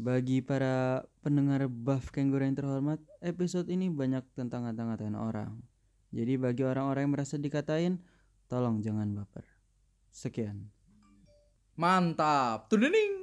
Bagi para pendengar Buff Kangguru yang terhormat, episode ini banyak tentang ngata-ngatain orang. Jadi bagi orang-orang yang merasa dikatain, tolong jangan baper. Sekian. Mantap. Tudening.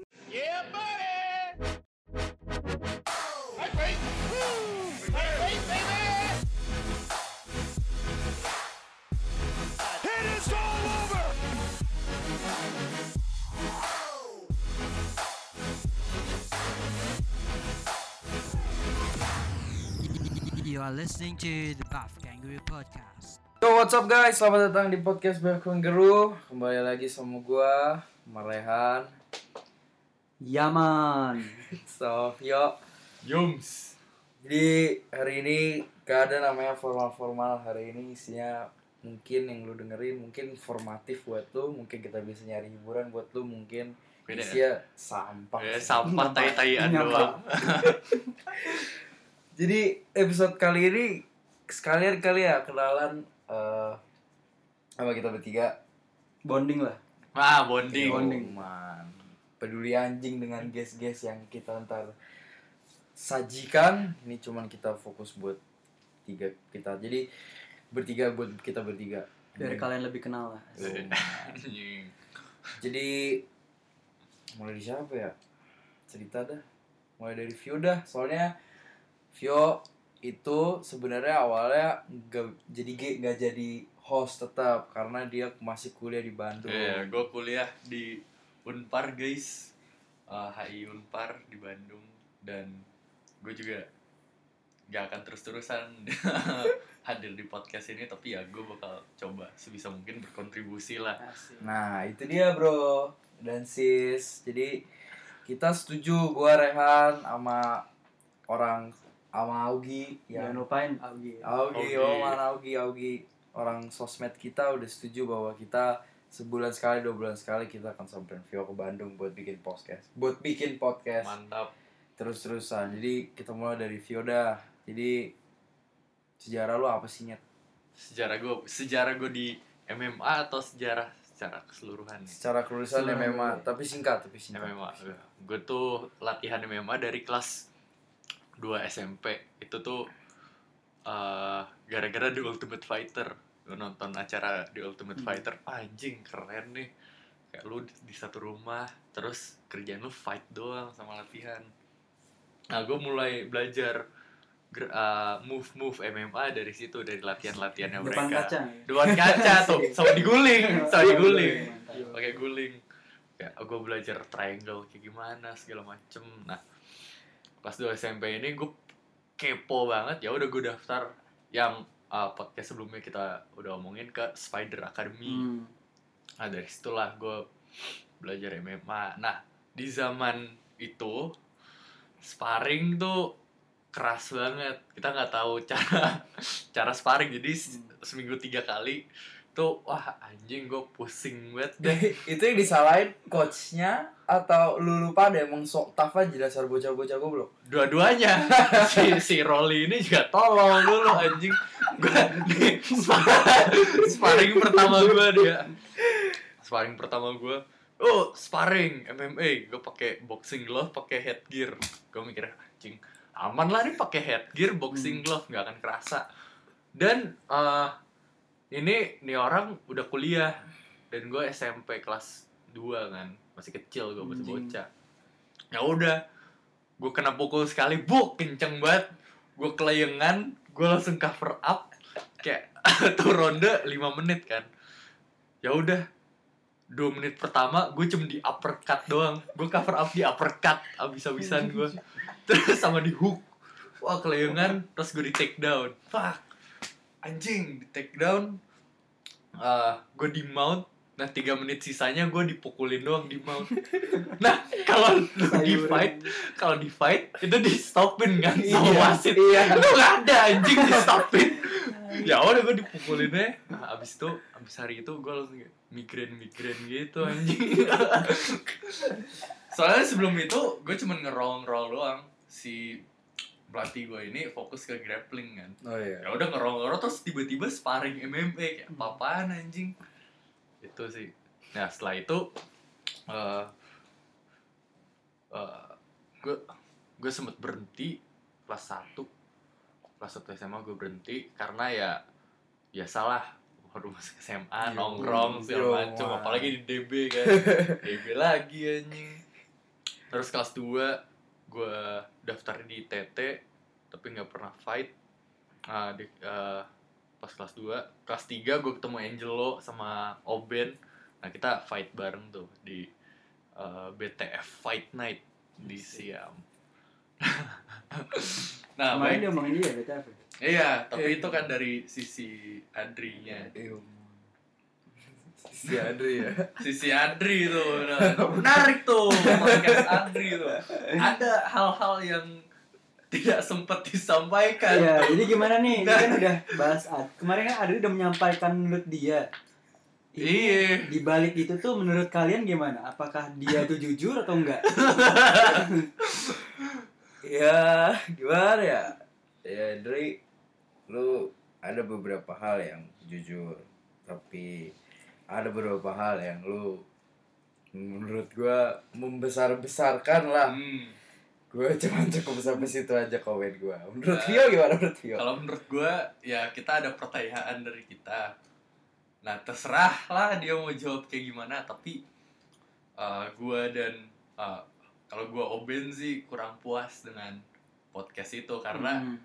You are listening to the Buff Kangaroo Podcast. Yo, what's up guys? Selamat datang di podcast Berkun Geru. Kembali lagi sama gua, Marehan. Yaman. So, yo. Yums. Jadi hari ini gak ada namanya formal-formal. Hari ini isinya mungkin yang lu dengerin mungkin informatif buat lu, mungkin kita bisa nyari hiburan buat lu, mungkin Beda ya? isinya sampah. Ya, sampah tai-taian doang. Jadi episode kali ini sekalian kali ya kenalan eh apa kita bertiga Bonding lah. Ah, bonding. Bonding. Man, peduli anjing dengan guest-guest yang kita ntar sajikan. Ini cuman kita fokus buat tiga kita. Jadi bertiga buat kita bertiga. Biar kalian lebih kenal lah. Anjing. Jadi mulai dari siapa ya? Cerita dah. Mulai dari Vio dah. Soalnya Vio itu sebenarnya awalnya nggak jadi nggak jadi host tetap karena dia masih kuliah di Bandung. Iya, gue kuliah di Unpar guys. Eh, HI Unpar di Bandung dan gue juga gak akan terus-terusan hadir di podcast ini tapi ya gue bakal coba sebisa mungkin berkontribusi lah. Nah itu dia bro dan sis. Jadi kita setuju gua Rehan sama orang sama Augie Jangan yang lupain Augie. Augie, Augie. oh mana Augie, Augie orang sosmed kita udah setuju bahwa kita sebulan sekali dua bulan sekali kita akan samperin Vio ke Bandung buat bikin podcast, buat bikin podcast Mantap. terus-terusan. Jadi kita mulai dari Vio dah. Jadi sejarah lu apa sih nyet? Sejarah gue sejarah gue di MMA atau sejarah secara keseluruhan nih? Secara kelulusan Sejarah MMA, tapi singkat, tapi singkat. MMA gue tuh latihan MMA dari kelas 2 SMP itu tuh eh, gara-gara The Ultimate Fighter. Gue nonton acara The Ultimate Hmm. Fighter anjing keren nih. Kayak lu di, di satu rumah terus kerjaan lu fight doang sama latihan. Nah gue mulai belajar eh, move-move MMA dari situ dari latihan-latihannya Depan mereka. kaca. depan kaca tuh sama diguling sama diguling Mantap. pakai guling. Ya gue belajar triangle kayak gimana segala macem. Nah kelas 2 SMP ini gue kepo banget. Ya udah gue daftar yang uh, podcast sebelumnya kita udah omongin ke Spider Academy. Hmm. nah dari situlah gue belajar MMA nah di zaman itu sparring tuh keras banget. Kita nggak tahu cara cara sparring. Jadi se- seminggu tiga kali tuh wah anjing gue pusing banget deh. Itu yang disalahin coachnya atau lu lupa deh emang sok tough aja dasar bocah-bocah goblok? Dua-duanya. Si si Rolly ini juga tolong dulu anjing. Gue sparring pertama gue dia. Sparring pertama gue oh sparring MMA gue pakai boxing glove pakai headgear gue mikir anjing aman lah nih pakai headgear boxing glove nggak akan kerasa. Dan eh, ini nih orang udah kuliah. Dan gue SMP kelas 2 kan. Masih kecil gue masih bocah. Ya udah gue kena pukul sekali buk kenceng banget. Gue kelayangan gue langsung cover up. Kayak tuh ronde 5 menit kan. Ya udah dua menit pertama gue cuma di uppercut doang. Gue cover up di uppercut abis-abisan gue terus sama di hook. Wah kelayangan terus gue di take down. Fuck anjing di take down. Gue di mount. Nah tiga menit sisanya gue dipukulin doang di mount. Nah kalau lu di fight kalau di fight itu di stopin kan sama Iya, wasit. iya. itu nggak ada anjing di stopin. Ya udah gue dipukulinnya nah, abis itu abis hari itu gue langsung migrain migrain gitu anjing. Soalnya sebelum itu gue cuma ngerol ngerol doang. Si pelatih gue ini fokus ke grappling kan. Oh iya. Ya udah ngerol terus tiba-tiba sparring MMA kayak apa-apaan anjing? Itu sih. Nah setelah itu eh eh, gue gue sempet berhenti kelas 1 kelas 1 SMA gue berhenti karena ya ya salah. Baru masuk SMA Yo, nongkrong yo, segala macam man. apalagi di DB kan. DB lagi anjing. Terus kelas 2 gue daftar di TT tapi nggak pernah fight. Nah, di, eh, pas kelas 2 kelas 3 gue ketemu Angelo sama Oben. Nah kita fight bareng tuh di eh, BTF Fight Night di Siam. Nah Kemarin baik. dia ngomongin dia BTF. ya? iya tapi Eh. itu kan dari sisi Adrinya Iya. Si Adri ya. sisi Adri tuh nah, menarik tuh podcast Adri tuh ada hal-hal yang tidak sempat disampaikan Iya, jadi gimana nih? Ini kan udah bahas Ad. Kemarin kan Adri udah menyampaikan menurut dia. Ini Iya. Di balik itu tuh menurut kalian gimana? Apakah dia tuh jujur atau enggak? Ya, gimana ya? Ya, Dri, lu ada beberapa hal yang jujur, tapi ada beberapa hal yang lu menurut gua membesar-besarkan lah. Hmm. Gua cuma cukup sampai situ aja komen gua. Menurut Nah. Vio gimana menurut Vio? Kalau menurut gue ya kita ada pertanyaan dari kita. Nah terserah lah dia mau jawab kayak gimana. Tapi uh, gue dan uh, kalau gue Oben sih kurang puas dengan podcast itu karena Hmm.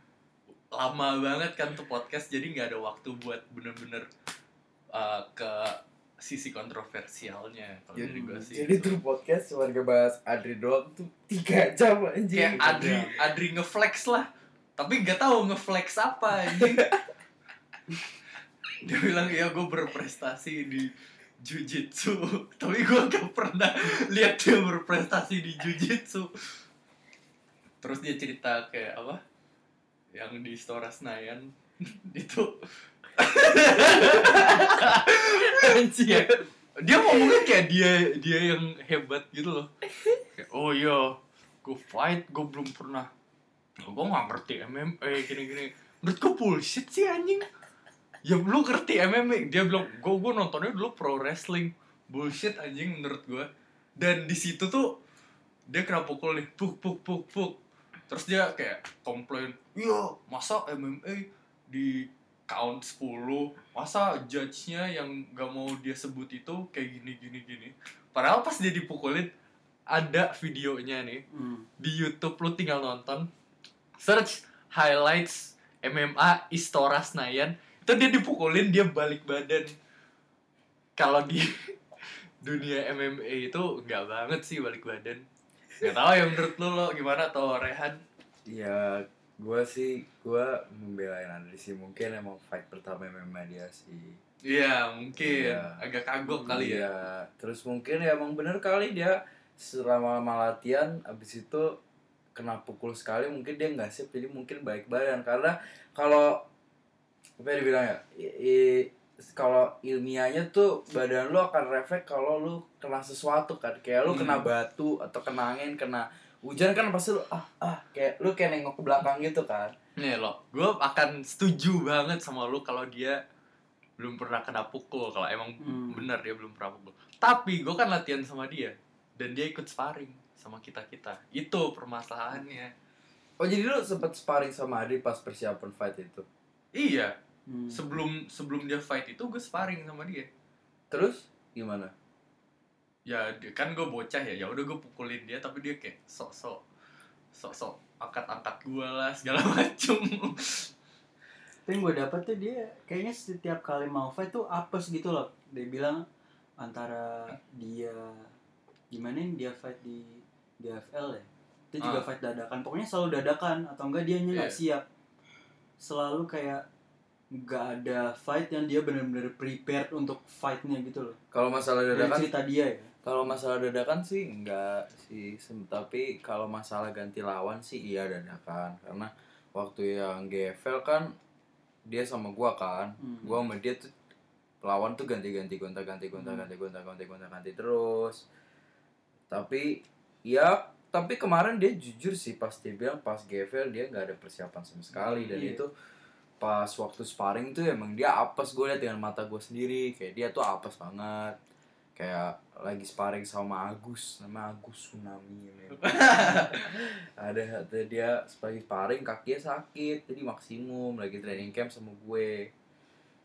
lama banget kan tuh podcast jadi nggak ada waktu buat bener-bener uh, ke sisi kontroversialnya kalau dari gue sih. Jadi itu. tuh podcast cuma ngebahas Adri doang tuh tiga jam anjing. kayak Adri Adri ngeflex lah tapi nggak tahu ngeflex apa anjing dia bilang ya gue berprestasi di jujitsu tapi gue gak pernah lihat dia berprestasi di jujitsu terus dia cerita kayak apa yang di Stora Senayan itu Anjing. dia ngomongnya kayak dia dia yang hebat gitu loh. Kayak, oh iya gue fight gue belum pernah. Gue gak ngerti MMA gini gini menurut gue bullshit sih anjing. Ya lu ngerti MMA dia bilang gue gue nontonnya dulu pro wrestling. Bullshit anjing menurut gue dan di situ tuh dia kena pukul nih puk puk puk puk. Terus dia kayak komplain iya masa MMA di count 10 masa judge-nya yang gak mau dia sebut itu kayak gini gini gini. Padahal pas dia dipukulin ada videonya nih. Hmm. di YouTube lu tinggal nonton search highlights MMA Istora Senayan itu dia dipukulin dia balik badan. Kalau di dunia MMA itu nggak banget sih balik badan. Nggak tahu ya menurut lu lo gimana atau Rehan? Ya, gua sih gua membelain Adri sih mungkin emang fight pertama MMA dia sih. iya mungkin Iya. agak kagok kali ya Iya, terus mungkin ya emang bener kali dia selama lama latihan abis itu kena pukul sekali mungkin dia nggak siap jadi mungkin baik badan karena kalau apa yang dibilang ya kalau ilmiahnya tuh badan lu akan refleks kalau lu kena sesuatu kan kayak lu kena Hmm. batu atau kena angin kena hujan kan pasti lu ah ah. Kayak lu kayak nengok ke belakang gitu kan. Nih lo gue akan setuju banget sama lu kalau dia belum pernah kena pukul kalau emang Hmm. bener dia belum pernah pukul. Tapi gue kan latihan sama dia dan dia ikut sparring sama kita kita. Itu permasalahannya. Oh jadi lu sempet sparring sama Adri pas persiapan fight itu? Iya. Hmm. sebelum sebelum dia fight itu gue sparring sama dia. Terus gimana ya dia- kan gue bocah ya ya udah gue pukulin dia tapi dia kayak sok sok sok sok angkat angkat gue lah segala macem Tapi yang gue dapet tuh dia kayaknya setiap kali mau fight tuh apes gitu loh. Dia bilang antara dia gimana yang dia fight di DFL ya. Dia juga Ah. fight dadakan. Pokoknya selalu dadakan atau enggak dia nggak Iya. siap. Selalu kayak nggak ada fight yang dia benar-benar prepared untuk fightnya gitu loh. kalau masalah Dari dadakan cerita dia ya. Kalau masalah dadakan sih enggak sih, tapi kalau masalah ganti lawan sih iya dadakan karena waktu yang GFL kan dia sama gua kan, Hmm. gua sama dia tuh lawan tuh ganti-ganti gonta-ganti Hmm. gonta-ganti gonta-ganti gonta-ganti terus. Tapi ya tapi kemarin dia jujur sih pas dia bilang pas GFL dia nggak ada persiapan sama sekali dan Iya. itu pas waktu sparring tuh emang dia apes gue liat dengan mata gue sendiri kayak dia tuh apes banget kayak lagi sparring sama Agus nama Agus Tsunami ada ada dia lagi sparring kakinya sakit jadi maksimum lagi training camp sama gue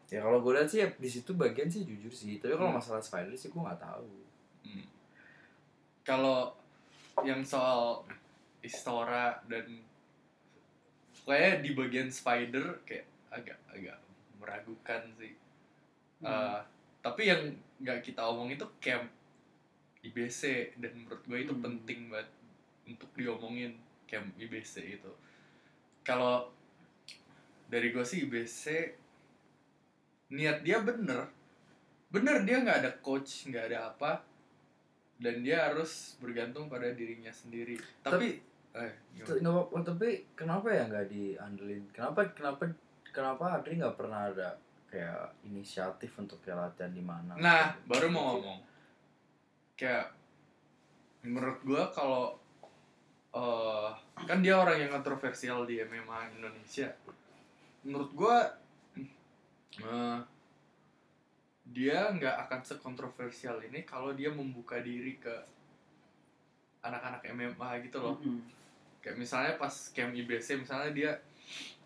ya kalau gue lihat sih ya, di situ bagian sih jujur sih tapi kalau Hmm. masalah spider sih gue nggak tahu Hmm. Kalau yang soal Istora dan kayak di bagian spider kayak agak agak meragukan sih. Eh, tapi yang nggak kita omong itu camp IBC dan menurut gue itu Hmm. penting banget untuk diomongin camp IBC itu. Kalau dari gue sih IBC niat dia bener, bener dia nggak ada coach nggak ada apa dan dia harus bergantung pada dirinya sendiri. Tapi, eh gimana? T- nggak apa- tapi kenapa ya nggak diandelin kenapa kenapa kenapa Adri nggak pernah ada kayak inisiatif untuk kayak latihan di mana Nah, baru mau ngomong. Kayak menurut gua kalau eh kan dia orang yang kontroversial di MMA Indonesia. Menurut gua eh, dia nggak akan sekontroversial ini kalau dia membuka diri ke anak-anak MMA gitu loh. Mm-mm. Kayak misalnya pas camp IBC misalnya dia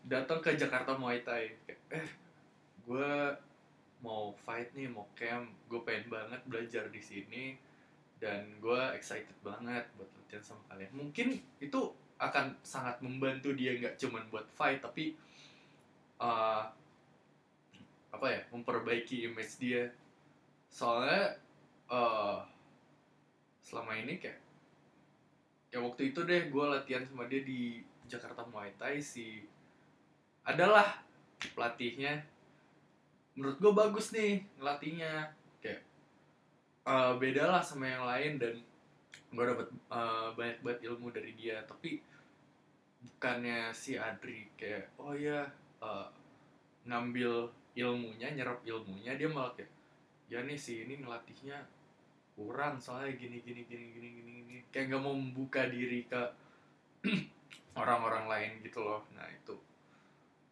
datang ke Jakarta Muay Thai. Kayak, eh, gue mau fight nih, mau camp. Gue pengen banget belajar di sini. Dan gue excited banget buat latihan sama kalian. Mungkin itu akan sangat membantu dia nggak cuman buat fight, tapi uh, apa ya, memperbaiki image dia. Soalnya uh, selama ini kayak ya waktu itu deh gue latihan sama dia di Jakarta Muay Thai si adalah pelatihnya menurut gue bagus nih ngelatihnya. Kayak eh, beda lah sama yang lain dan gue dapet eh, banyak banget ilmu dari dia. Tapi bukannya si Adri kayak oh ya eh, ngambil ilmunya nyerap ilmunya dia malah kayak ya nih si ini ngelatihnya kurang soalnya gini gini gini gini gini gini. Kayak nggak mau membuka diri ke orang-orang lain gitu loh. Nah itu.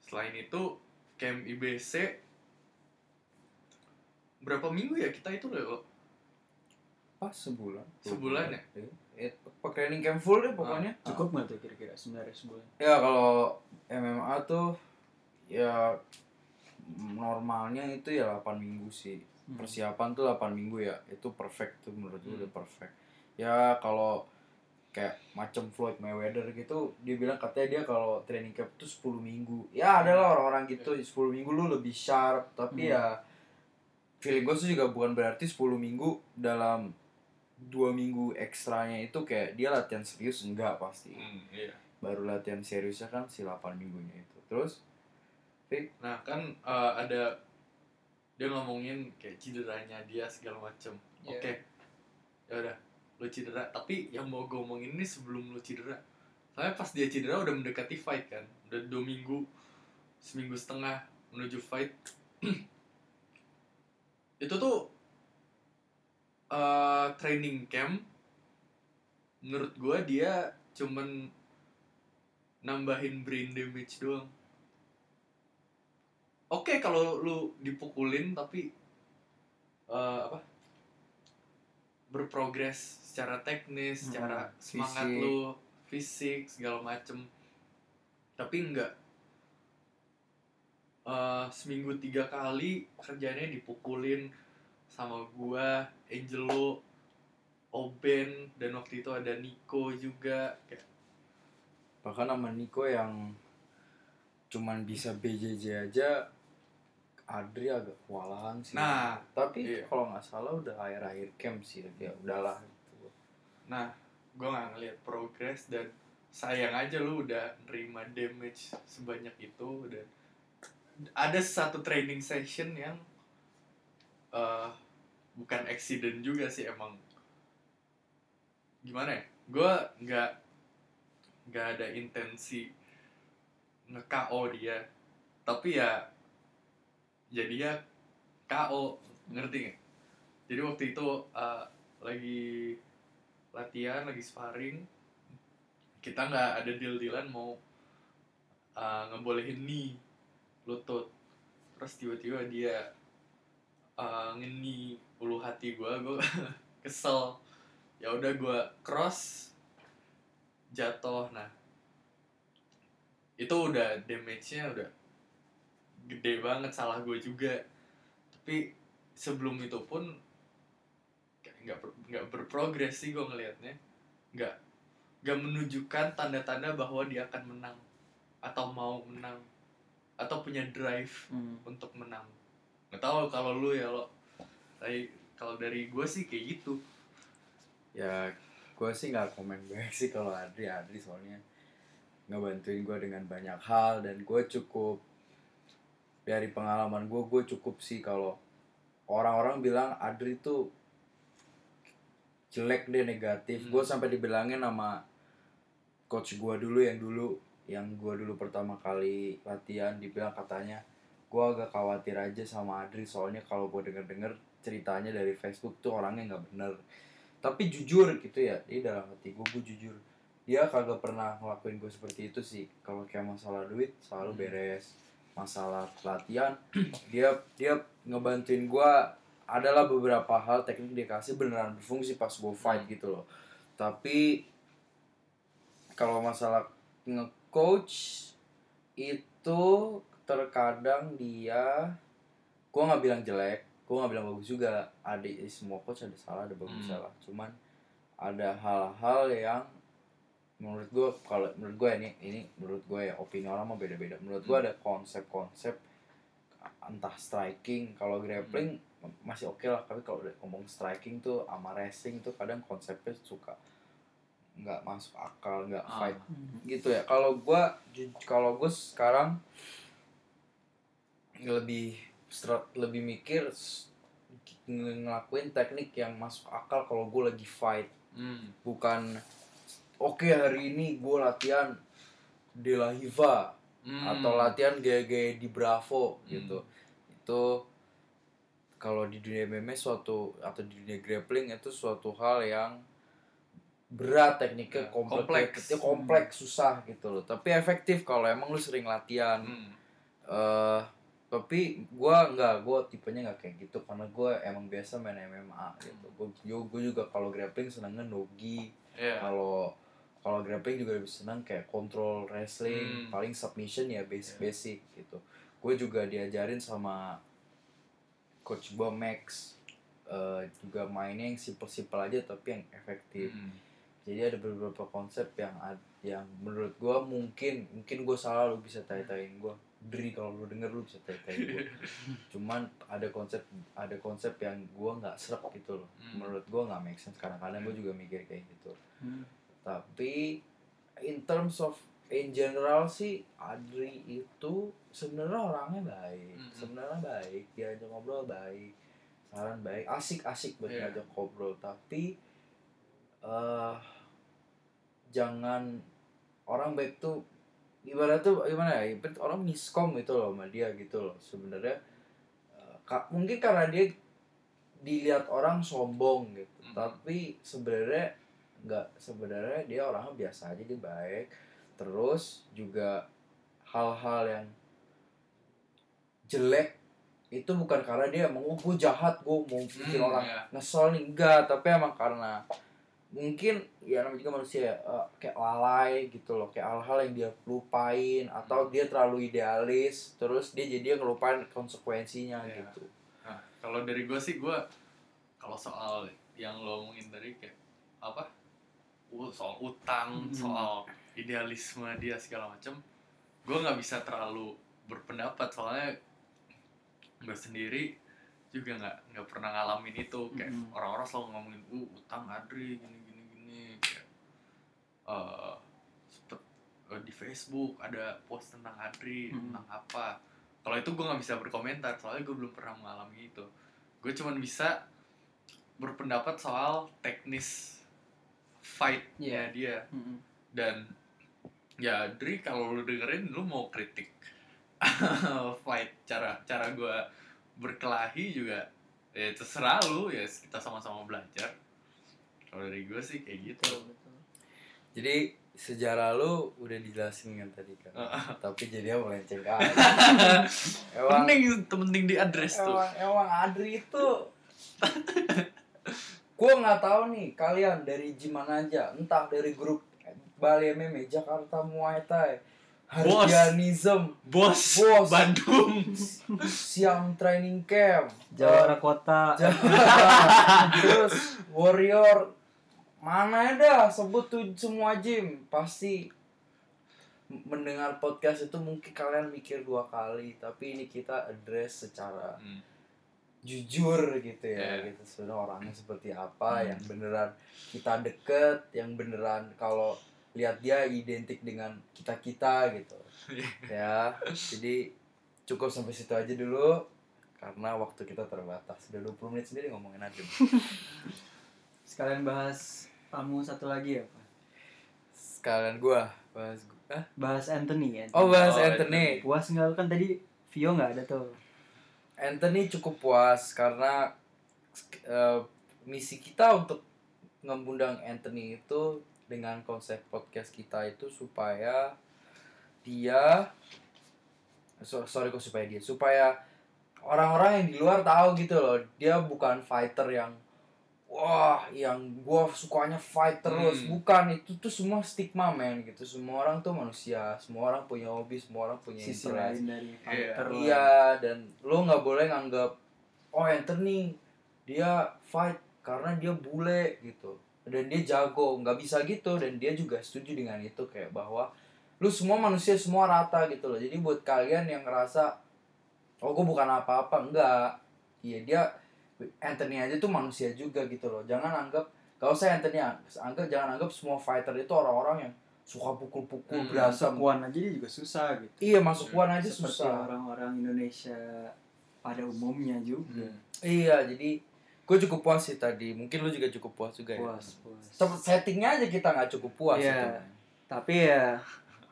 Selain itu camp IBC berapa minggu ya kita itu loh pas sebulan. Sebulan ya? eh, pakai training camp full deh pokoknya. Cukup nggak tuh kira-kira sebenarnya sebulan? ya kalau MMA tuh ya normalnya itu ya 8 minggu sih. Hmm. persiapan tuh 8 minggu ya. Itu perfect tuh menurut gue Hmm. udah perfect. Ya kalau kayak macam Floyd Mayweather gitu dia bilang katanya dia kalau training camp tuh 10 minggu. Ya ada lah orang-orang gitu 10 minggu lu lebih sharp. Tapi Hmm. ya feeling gue tuh juga bukan berarti 10 minggu dalam dua minggu ekstranya itu kayak dia latihan serius enggak pasti. Hmm, iya. baru latihan seriusnya kan si 8 minggunya itu. Terus? Nah kan eh, ada dia ngomongin kayak cederanya dia segala macem. Iya. oke. Ya udah lo cedera. Tapi yang mau gue omongin ini sebelum lo cedera. Soalnya pas dia cedera udah mendekati fight kan. Udah dua minggu seminggu setengah menuju fight itu tuh eh, training camp menurut gue dia cuman nambahin brain damage doang oke kalau lu dipukulin tapi eh, apa berprogres secara teknis, Hmm, secara semangat fisik. lu, fisik segala macem. Tapi enggak. Eh, seminggu tiga kali kerjanya dipukulin sama gua, Angelo, Oben, dan waktu itu ada Nico juga. Kayak, bahkan sama Nico yang cuman bisa BJJ aja Adri agak kewalahan sih Nah, tapi iya. kalau nggak salah udah akhir-akhir camp sih ya udahlah gitu. Nah, gue nggak ngeliat progres dan sayang aja lu udah nerima damage sebanyak itu dan ada satu training session yang eh bukan accident juga sih emang gimana ya? Gue nggak nggak ada intensi nge-KO dia, tapi ya jadi ya KO ngerti nggak? Jadi waktu itu eh, lagi latihan lagi sparring kita nggak ada deal dealan mau uh, ngebolehin knee lutut. Terus tiba-tiba dia uh, ngeni ulu hati gue gue kesel. Ya udah gue cross jatuh. Nah itu udah damage-nya udah gede banget salah gue juga. Tapi sebelum itu pun nggak nggak berprogres sih gue ngelihatnya. Nggak nggak menunjukkan tanda-tanda bahwa dia akan menang atau mau menang atau punya drive Hmm. untuk menang nggak tahu kalau lu ya lo tapi kalau dari gue sih kayak gitu ya gue sih nggak komen baik sih kalau Adri Adri soalnya ngebantuin gue dengan banyak hal dan gue cukup dari pengalaman gue gue cukup sih kalau orang-orang bilang Adri tuh jelek deh negatif Hmm. gue sampai dibilangin sama coach gue dulu yang dulu yang gue dulu pertama kali latihan dibilang katanya gue agak khawatir aja sama Adri soalnya kalau gue denger-denger ceritanya dari Facebook tuh orangnya nggak bener. Tapi jujur gitu ya di dalam hati gue gue jujur. Dia kagak pernah ngelakuin gue seperti itu sih. Kalau kayak masalah duit selalu Hmm. beres. Masalah latihan dia dia ngebantuin gue adalah beberapa hal teknik dia kasih beneran berfungsi pas gue fight gitu loh. Tapi kalau masalah nge-coach itu terkadang dia gue nggak bilang jelek gue nggak bilang bagus juga. Ada semua coach ada salah ada bagus Hmm. salah. Cuman ada hal-hal yang menurut gue kalau menurut gue ini ini menurut gue ya opini orang mah beda-beda. Menurut gue Hmm. ada konsep-konsep entah striking kalau grappling masih oke lah. Tapi kalau udah ngomong striking tuh sama wrestling tuh kadang konsepnya suka nggak masuk akal nggak Ah. fight gitu ya kalau gua ju- kalau gue sekarang lebih lebih mikir ngelakuin teknik yang masuk akal kalau gue lagi fight hmm. bukan oke hari ini gue latihan De La Hiva Hmm. atau latihan gaya-gaya di Bravo Hmm. gitu itu kalau di dunia MMA suatu atau di dunia grappling itu suatu hal yang berat tekniknya Ya, kompleks kompleks. kompleks, kompleks susah gitu loh tapi efektif kalau emang lu sering latihan Hmm. eh tapi gua nggak gua tipenya nggak kayak gitu karena gua emang biasa main MMA gitu gua gua juga kalau grappling senengnya nogi Iya. kalau kalau grappling juga lebih senang kayak control wrestling Hmm. paling submission ya basic Yeah. basic gitu gue juga diajarin sama coach gue Max eh, juga mainnya yang simple simple aja tapi yang efektif Hmm. Jadi ada beberapa konsep yang ad- yang menurut gue mungkin mungkin gue salah lu bisa tai-tain gue Dri kalau lu denger lu bisa tai-tain gue cuman ada konsep ada konsep yang gue nggak serak gitu loh. Hmm. menurut gue nggak make sense. Kadang-kadang gue juga mikir kayak gitu. Hmm. tapi in terms of in general sih Adri itu sebenarnya orangnya baik. Sebenarnya baik. Diajak ngobrol baik. Saran baik. Asik-asik buat Iya. diajak ngobrol. Tapi eh jangan orang baik tuh ibarat tuh gimana ya ibarat orang miskom gitu loh sama dia gitu loh sebenarnya eh, ka- mungkin karena dia dilihat orang sombong gitu Mhm. tapi sebenarnya nggak sebenarnya dia orangnya biasa aja dia baik terus juga hal-hal yang jelek itu bukan karena dia emang oh, gue jahat gue mau bikin Hmm, orang iya. ngesel nih enggak tapi emang karena mungkin ya namanya juga manusia eh, kayak lalai gitu loh kayak hal-hal yang dia lupain atau dia terlalu idealis terus dia jadi ngelupain konsekuensinya Iya. gitu Nah, kalau dari gue sih gue kalau soal yang lo omongin tadi kayak apa? Uh, soal utang, Hmm. soal idealisme dia segala macem, gue nggak bisa terlalu berpendapat soalnya gue sendiri juga nggak nggak pernah ngalamin itu kayak Mm-mm. orang-orang selalu ngomongin uh utang Adri gini sempet eh, di Facebook ada post tentang Adri Mm. tentang apa kalau itu gue nggak bisa berkomentar soalnya gue belum pernah mengalami itu gue cuman bisa berpendapat soal teknis fightnya dia Hmm. dan ya Dri kalau lu dengerin lu mau kritik fight cara cara gue berkelahi juga ya terserah lu ya kita sama-sama belajar kalau dari gue sih kayak gitu Betul, betul. Jadi sejarah lu udah dijelasin kan tadi kan tapi jadinya melenceng ke atas. emang penting itu penting diadres tuh emang emang Adri itu Gue nggak tahu nih kalian dari gym mana aja, entah dari grup Bali MMA, Jakarta Muay Thai, Bos. Hardianism, Bos, Bos. Bandung. Siam Training Camp, Jawara Kota. terus Warrior, mana ada sebut tuh semua gym pasti mendengar podcast itu mungkin kalian mikir dua kali tapi ini kita address secara Hmm. jujur gitu ya Iya. gitu. Sebenarnya orangnya seperti apa yang beneran kita deket yang beneran kalau lihat dia identik dengan kita kita gitu. Ya jadi cukup sampai situ aja dulu karena waktu kita terbatas. Udah 20 menit sendiri ngomongin aja Sekalian bahas tamu satu lagi ya, Pak. sekalian gua bahas ah? Bahas Anthony ya. oh bahas Oh, Anthony Puas nggak lu kan tadi Vio nggak ada tuh. Anthony cukup puas karena eh, misi kita untuk ngundang Anthony itu dengan konsep podcast kita itu supaya dia so- sorry kok supaya dia supaya orang-orang yang di luar tahu gitu loh dia bukan fighter yang wah yang gua sukanya fight terus. Hmm. bukan itu tuh semua stigma men gitu. Semua orang tuh manusia. Semua orang punya hobi semua orang punya Sisi interest. lain dari fighter lah. Iya, dan lo nggak boleh nganggap oh Anthony dia fight karena dia bule gitu. Dan dia jago nggak bisa gitu. Dan dia juga setuju dengan itu kayak bahwa lu semua manusia semua rata gitu loh. Jadi buat kalian yang ngerasa oh gue bukan apa-apa. Enggak iya dia Anthony aja tuh manusia juga gitu loh jangan anggap gak usah Anthony anggap jangan anggap semua fighter itu orang-orang yang suka pukul-pukul Hmm, Masuk one aja dia juga susah gitu. iya masuk one aja Seperti susah orang-orang Indonesia pada umumnya juga. Iya, jadi gue cukup puas sih tadi. Mungkin lu juga cukup puas juga ya. Puas, puas. Settingnya aja kita nggak cukup puas Iya. itu. Tapi ya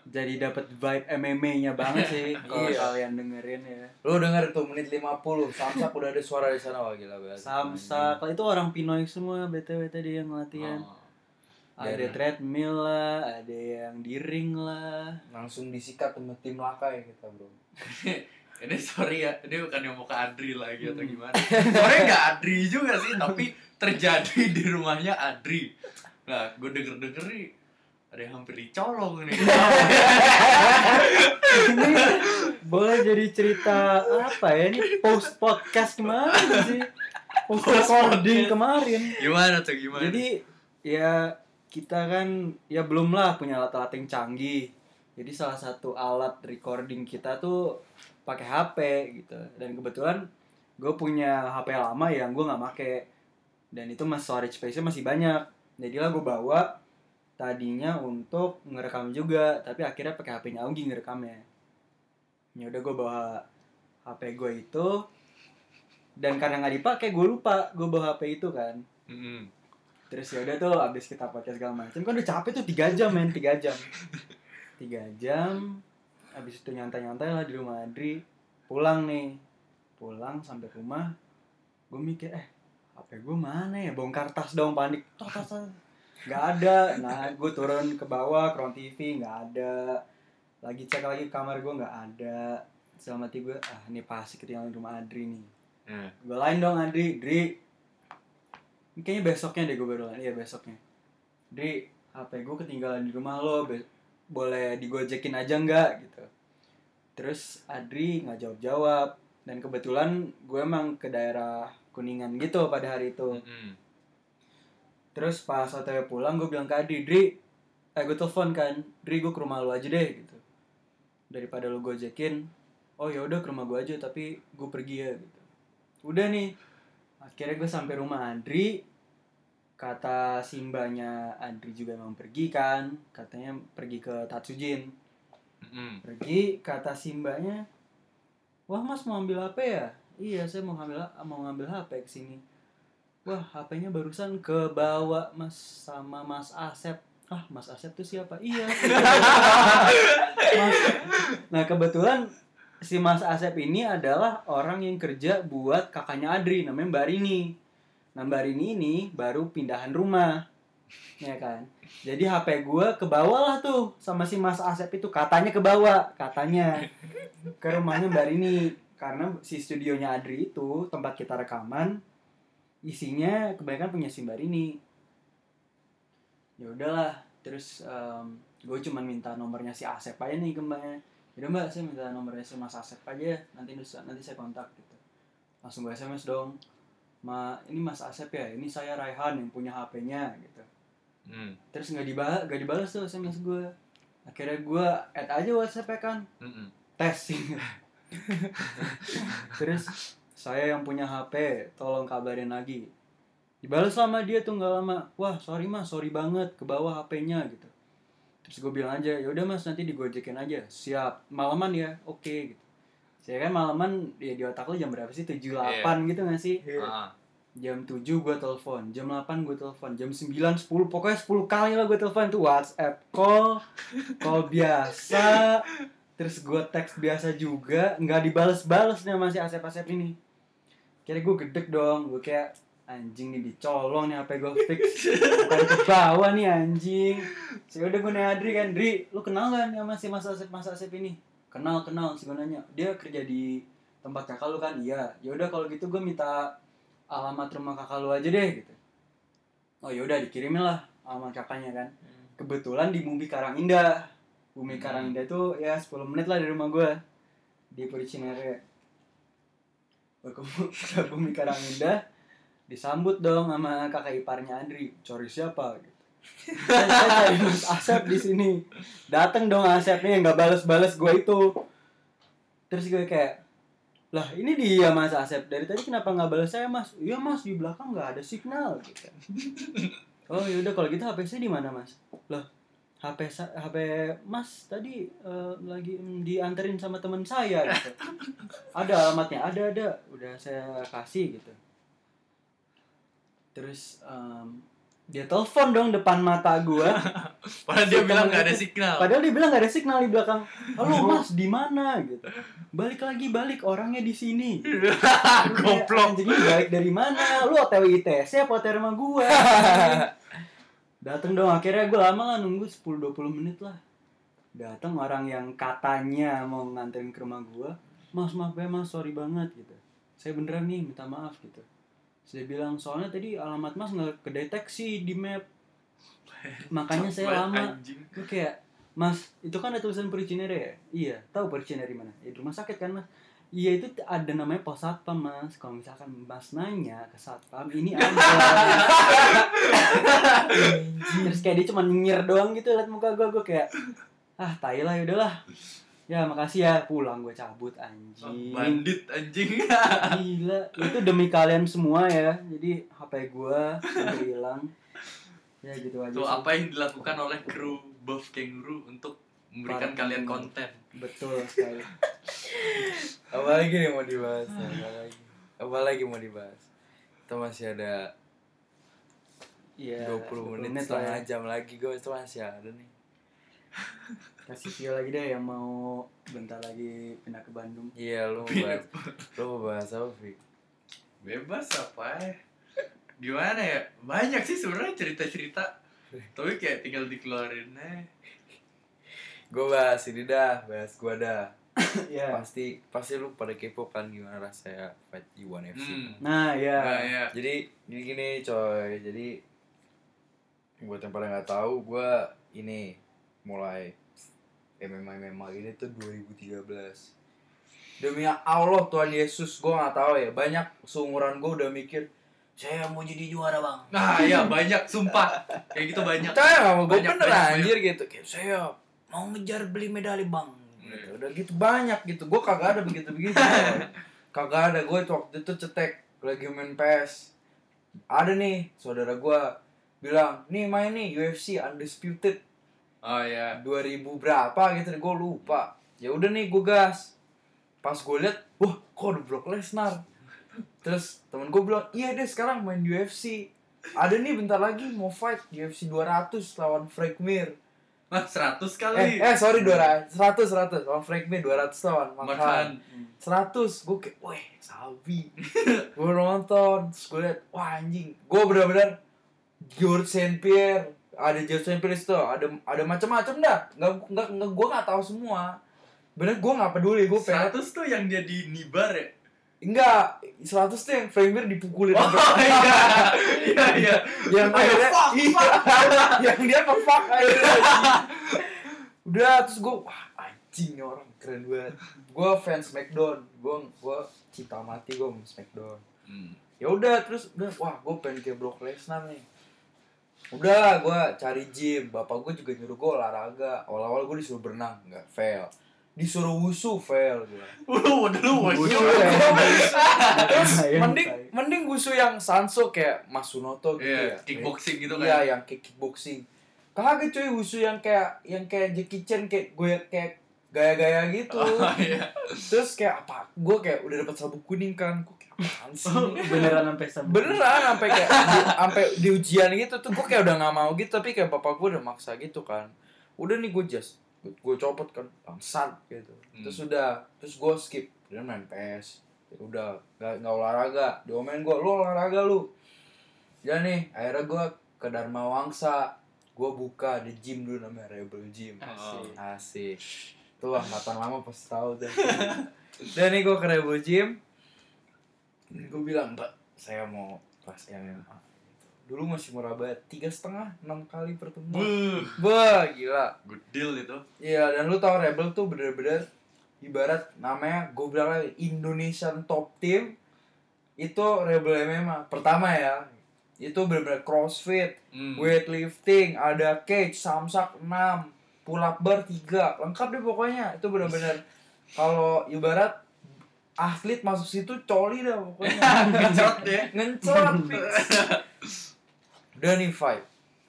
jadi dapat vibe MMA-nya banget sih kalau Iya. kalian dengerin ya. Lu denger tuh menit 50, Samsak udah ada suara di sana wah gila banget. Samsak, itu orang Pinoy semua BTW tadi yang latihan. Oh. Ada Dan- treadmill lah, ada yang di ring lah. Langsung disikat sama tim lakai kita, Bro. Ini sorry ya, ini bukan yang mau ke Adri lagi atau Hmm. gimana. Sebenarnya nggak Adri juga sih, tapi terjadi di rumahnya Adri. Nah, gue denger-denger nih ada yang hampir dicolong nih. Ini boleh jadi cerita apa ya? Ini post podcast kemarin sih. Post recording kemarin. gimana tuh gimana? Jadi ya kita kan ya belum lah punya alat-alat yang canggih. Jadi salah satu alat recording kita tuh pakai HP gitu. Dan kebetulan gue punya HP lama yang gue nggak make. Dan itu mas storage space-nya masih banyak. Jadilah gue bawa tadinya untuk ngerekam juga, tapi akhirnya pakai HP-nya Augie ngerekamnya. Ya udah gue bawa HP gue itu dan karena nggak dipakai gue lupa gue bawa HP itu kan Mm-mm. terus ya udah tuh abis kita podcast segala macam kan udah capek tuh tiga jam men tiga jam tiga jam abis itu nyantai nyantai lah di rumah Adri pulang nih pulang sampai rumah gue mikir eh HP gue mana ya bongkar tas dong panik tas. Nggak ada. Nah gue turun ke bawah ke ruang TV nggak ada. Lagi cek lagi kamar gue nggak ada. Selama tiga ah ini pasti ketinggalan di rumah Adri nih. Ya. gue lain dong Andri Dri. Ini kayaknya besoknya deh gue baru lain. Iya besoknya. Dri HP gue ketinggalan di rumah lo. Be- boleh digojekin aja nggak? Gitu. Terus Adri nggak jawab jawab dan kebetulan gue emang ke daerah kuningan gitu pada hari itu. Mm-mm. Terus pas otw pulang gue bilang ke Adri Dri eh gue telepon kan Dri gue ke rumah lo aja deh gitu. Daripada lo gojekin oh ya udah ke rumah gue aja tapi gue pergi ya gitu. Udah nih akhirnya gue sampai rumah Andri. Kata simbanya Andri juga emang pergi kan katanya pergi ke Tatsujin. Mm-mm. pergi kata simbanya wah mas mau ambil HP ya? Iya saya mau ngambil mau ngambil HP ke sini wah HP-nya barusan ke bawa mas sama mas Asep. Ah mas Asep tuh siapa? Iya. Mas- nah kebetulan si mas Asep ini adalah orang yang kerja buat kakaknya Adri namanya Mbak Rini. Nah Mbak Rini ini baru pindahan rumah ya kan? Jadi HP gue ke bawah lah tuh sama si Mas Asep itu. Katanya ke bawah katanya. Ke rumahnya Mbak Rini. Karena si studionya Adri itu tempat kita rekaman isinya kebanyakan punya simbar ini ya udahlah terus gue cuman minta nomornya si Asep aja nih kembangnya Yaudah mbak saya minta nomornya si Mas Asep aja nanti nanti saya kontak gitu. Langsung gue SMS dong. Ma ini Mas Asep ya? Ini saya Raihan yang punya HP-nya gitu. Hmm. terus nggak dibalas nggak dibalas tuh SMS gue akhirnya gue add aja WhatsApp kan. Mm-mm. tes terus saya yang punya HP tolong kabarin lagi. Dibalas sama dia tuh nggak lama. Wah sorry mas sorry banget ke bawah HP-nya gitu. Terus gue bilang aja ya udah mas nanti digojekin aja. Siap. Malaman ya? Oke gitu. Saya kan malaman ya di otak lu jam berapa sih? Tujuh delapan gitu nggak sih? Ah. jam 7 gue telepon, jam 8 gue telepon, jam 9, 10, pokoknya 10 kali lah gue telepon tuh WhatsApp call, call biasa, terus gue teks biasa juga, nggak dibales-bales nih masih Asep-Asep ini. Kira gue gedek dong, gue kayak anjing nih dicolong nih HP gue fix, bukan ke bawah nih anjing. Saya udah gue nanya Adri kan, Dri, lu kenal nih sama si Mas Asep, Mas Asep ini? Kenal, kenal, sih gue nanya. Dia kerja di tempat kakak lu kan? Iya. Ya udah kalau gitu gue minta alamat rumah kakak lu aja deh gitu oh yaudah dikirimin lah alamat kakaknya kan kebetulan di Bumi Karangindah Bumi Hmm. Karangindah itu ya 10 menit lah dari rumah gue di Puri Cinere Gua ke ke Bumi Karangindah disambut dong sama kakak iparnya Andri. Cari siapa? Gitu saya, cari Mas Asep di sini. Dateng dong Asepnya yang nggak bales-bales gue itu. Terus gue kayak lah ini dia Mas Asep. Dari tadi kenapa nggak balas saya Mas? Iya Mas di belakang nggak ada signal gitu. Oh yaudah kalau gitu HP saya di mana Mas? Lah HP HP Mas tadi eh, lagi mm, dianterin sama teman saya gitu ada alamatnya ada ada udah saya kasih gitu terus em, dia telepon dong depan mata gua Padahal dia bilang nggak ada signal. Padahal dia bilang gak ada signal di belakang. Halo mas, di mana gitu? Balik lagi balik orangnya di sini. Goblok. Ini balik dari mana? Lu OTW ITS apa OTW rumah gua? Dateng dong akhirnya gue lama lah nunggu 10-20 menit lah. Datang orang yang katanya mau nganterin ke rumah gua. Mas maaf ya mas, sorry banget gitu. Saya beneran nih minta maaf gitu. Saya bilang soalnya tadi alamat mas nggak kedeteksi di map. Makanya saya lama gue kayak mas itu kan ada tulisan pericinere ya iya tahu pericinere mana ya di rumah sakit kan mas iya itu ada namanya pos satpam mas. Kalau misalkan mas nanya ke satpam ini ada. Terus kayak dia cuma nyengir doang gitu liat muka gue gue kayak ah tai lah yaudahlah ya makasih ya pulang gue cabut anjing. Bandit anjing. gila itu demi kalian semua ya. Jadi HP gue sampai hilang. Ya gitu aja Tuh sih. apa yang dilakukan oleh kru Buff Kangaroo untuk memberikan Para kalian konten. betul sekali Apa lagi nih mau dibahas? Apa lagi? Apa lagi mau dibahas? Kita masih ada Iya, 20 menit, lah setengah ya. jam lagi gue itu masih ada nih. Kasih Vio lagi deh yang mau bentar lagi pindah ke Bandung. Iya lu mau bahas, lu mau bahas apa Fik? Bebas apa ya? Gimana ya? Banyak sih sebenarnya cerita-cerita. Tapi kayak tinggal dikeluarin eh. Gue bahas ini dah, bahas gue dah. Iya. Pasti pasti lu pada kepo kan gimana rasanya fight di One FC. Hmm. Nah, ya. Nah, ya. Jadi gini gini coy, jadi buat yang pada nggak tahu, gue ini mulai MMA MMA ini tuh 2013. Demi Allah Tuhan Yesus, gue nggak tahu ya. Banyak seumuran gue udah mikir, saya mau jadi juara bang. Nah, ya banyak sumpah. Kayak gitu banyak. Percaya gak mau gue bener banyak, anjir gitu. Kayak saya mau ngejar beli medali bang. Gitu. Udah gitu banyak gitu. Gue kagak ada begitu-begitu. coy. kagak ada. Gue waktu itu cetek lagi main PS. Ada nih saudara gue bilang, nih main nih UFC Undisputed Oh ya. 2000 berapa gitu gue lupa. Ya udah nih gue gas. Pas gue liat, wah kok ada Brock Lesnar. Terus temen gue bilang, iya deh sekarang main UFC. Ada nih bentar lagi mau fight UFC 200 lawan Frank Mir. Nah, 100 Eh, kali. eh sorry 200, 100 100 lawan Frank Mir 200 lawan Hunt. 100 gue kayak, weh sabi. gue nonton, terus gue liat, wah anjing. Gue bener-bener George Saint Pierre, ada George Saint Pierre itu, ada ada macam-macam dah. Nggak nggak nggak gue nggak tahu semua. Bener gue nggak peduli, gue pengen 100 tuh yang jadi nibar ya? enggak 100 tuh yang Framir dipukulin Oh iya. Iya. Iya. yang akhirnya fuck, iya, yang dia ke fuck akhirnya udah terus gue wah anjing orang keren banget. Gue fans Smackdown. Gue gue cinta mati gue sama Smackdown. Hmm. ya udah terus udah wah gue pengen kayak Brock Lesnar nih. Udah gue cari gym. Bapak gue juga nyuruh gue olahraga. Awal-awal gue disuruh berenang nggak fail disuruh wusu fail gue Lu dulu Wusu wusu. ya. terus mending mending wusu yang sanso kayak Masunoto gitu Iya, ya kickboxing gitu kan. Iya, yang kayak kickboxing. Kagak cuy, wusu yang kayak yang kayak Jackie Chan kayak gue kayak gaya-gaya gitu. Oh iya. Terus kayak apa? Gue kayak udah dapat sabuk kuning kan. Gue kayak apaan sih? Beneran sampai sabuk. Beneran sampai kayak di- sampai di ujian gitu tuh gue kayak udah nggak mau gitu tapi kayak bapak gue udah maksa gitu kan. Udah nih gue just gue copot kan bangsat gitu. Terus udah terus gue skip dia main PS. Ya udah nggak nggak olahraga. Diomelin gue, lu olahraga lu. Ya nih, akhirnya gue ke Dharma Wangsa. Gue buka di gym dulu namanya Rebel Gym. Asik. Asik. Tuh angkatan lama pasti tahu deh. Dan nih gue ke Rebel Gym. Gue bilang, Mbak, saya mau kelas MMA. Dulu masih murah banget, tiga setengah, enam kali pertemuan. Buh. Gila. Good deal itu. Iya, dan lu tau Rebel tuh bener-bener ibarat namanya gue bilang lagi Indonesian top team itu Rebel MMA pertama ya itu bener-bener crossfit Hmm. weightlifting ada cage samsak 6 pull up bar 3 lengkap deh pokoknya itu bener-bener kalau ibarat atlet masuk situ coli dah pokoknya Ngecot ya. ngencot fix. udah nih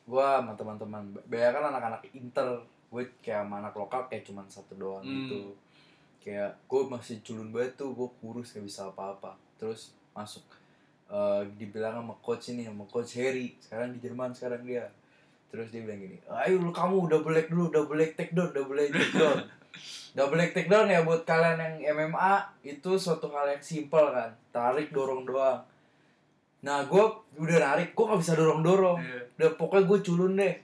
gua sama teman-teman banyak kan anak-anak inter gue kayak sama anak lokal kayak cuman satu doang Hmm. gitu. Kayak gue masih culun banget tuh gue kurus gak bisa apa-apa. Terus masuk eh, dibilang sama coach ini sama coach Harry. Sekarang di Jerman sekarang dia. Terus dia bilang gini ayo lu kamu double leg dulu double leg takedown double leg takedown double leg takedown ya buat kalian yang MMA itu suatu hal yang simpel kan. Tarik dorong doang nah gue udah narik gue gak bisa dorong dorong Iya. udah pokoknya gue culun deh.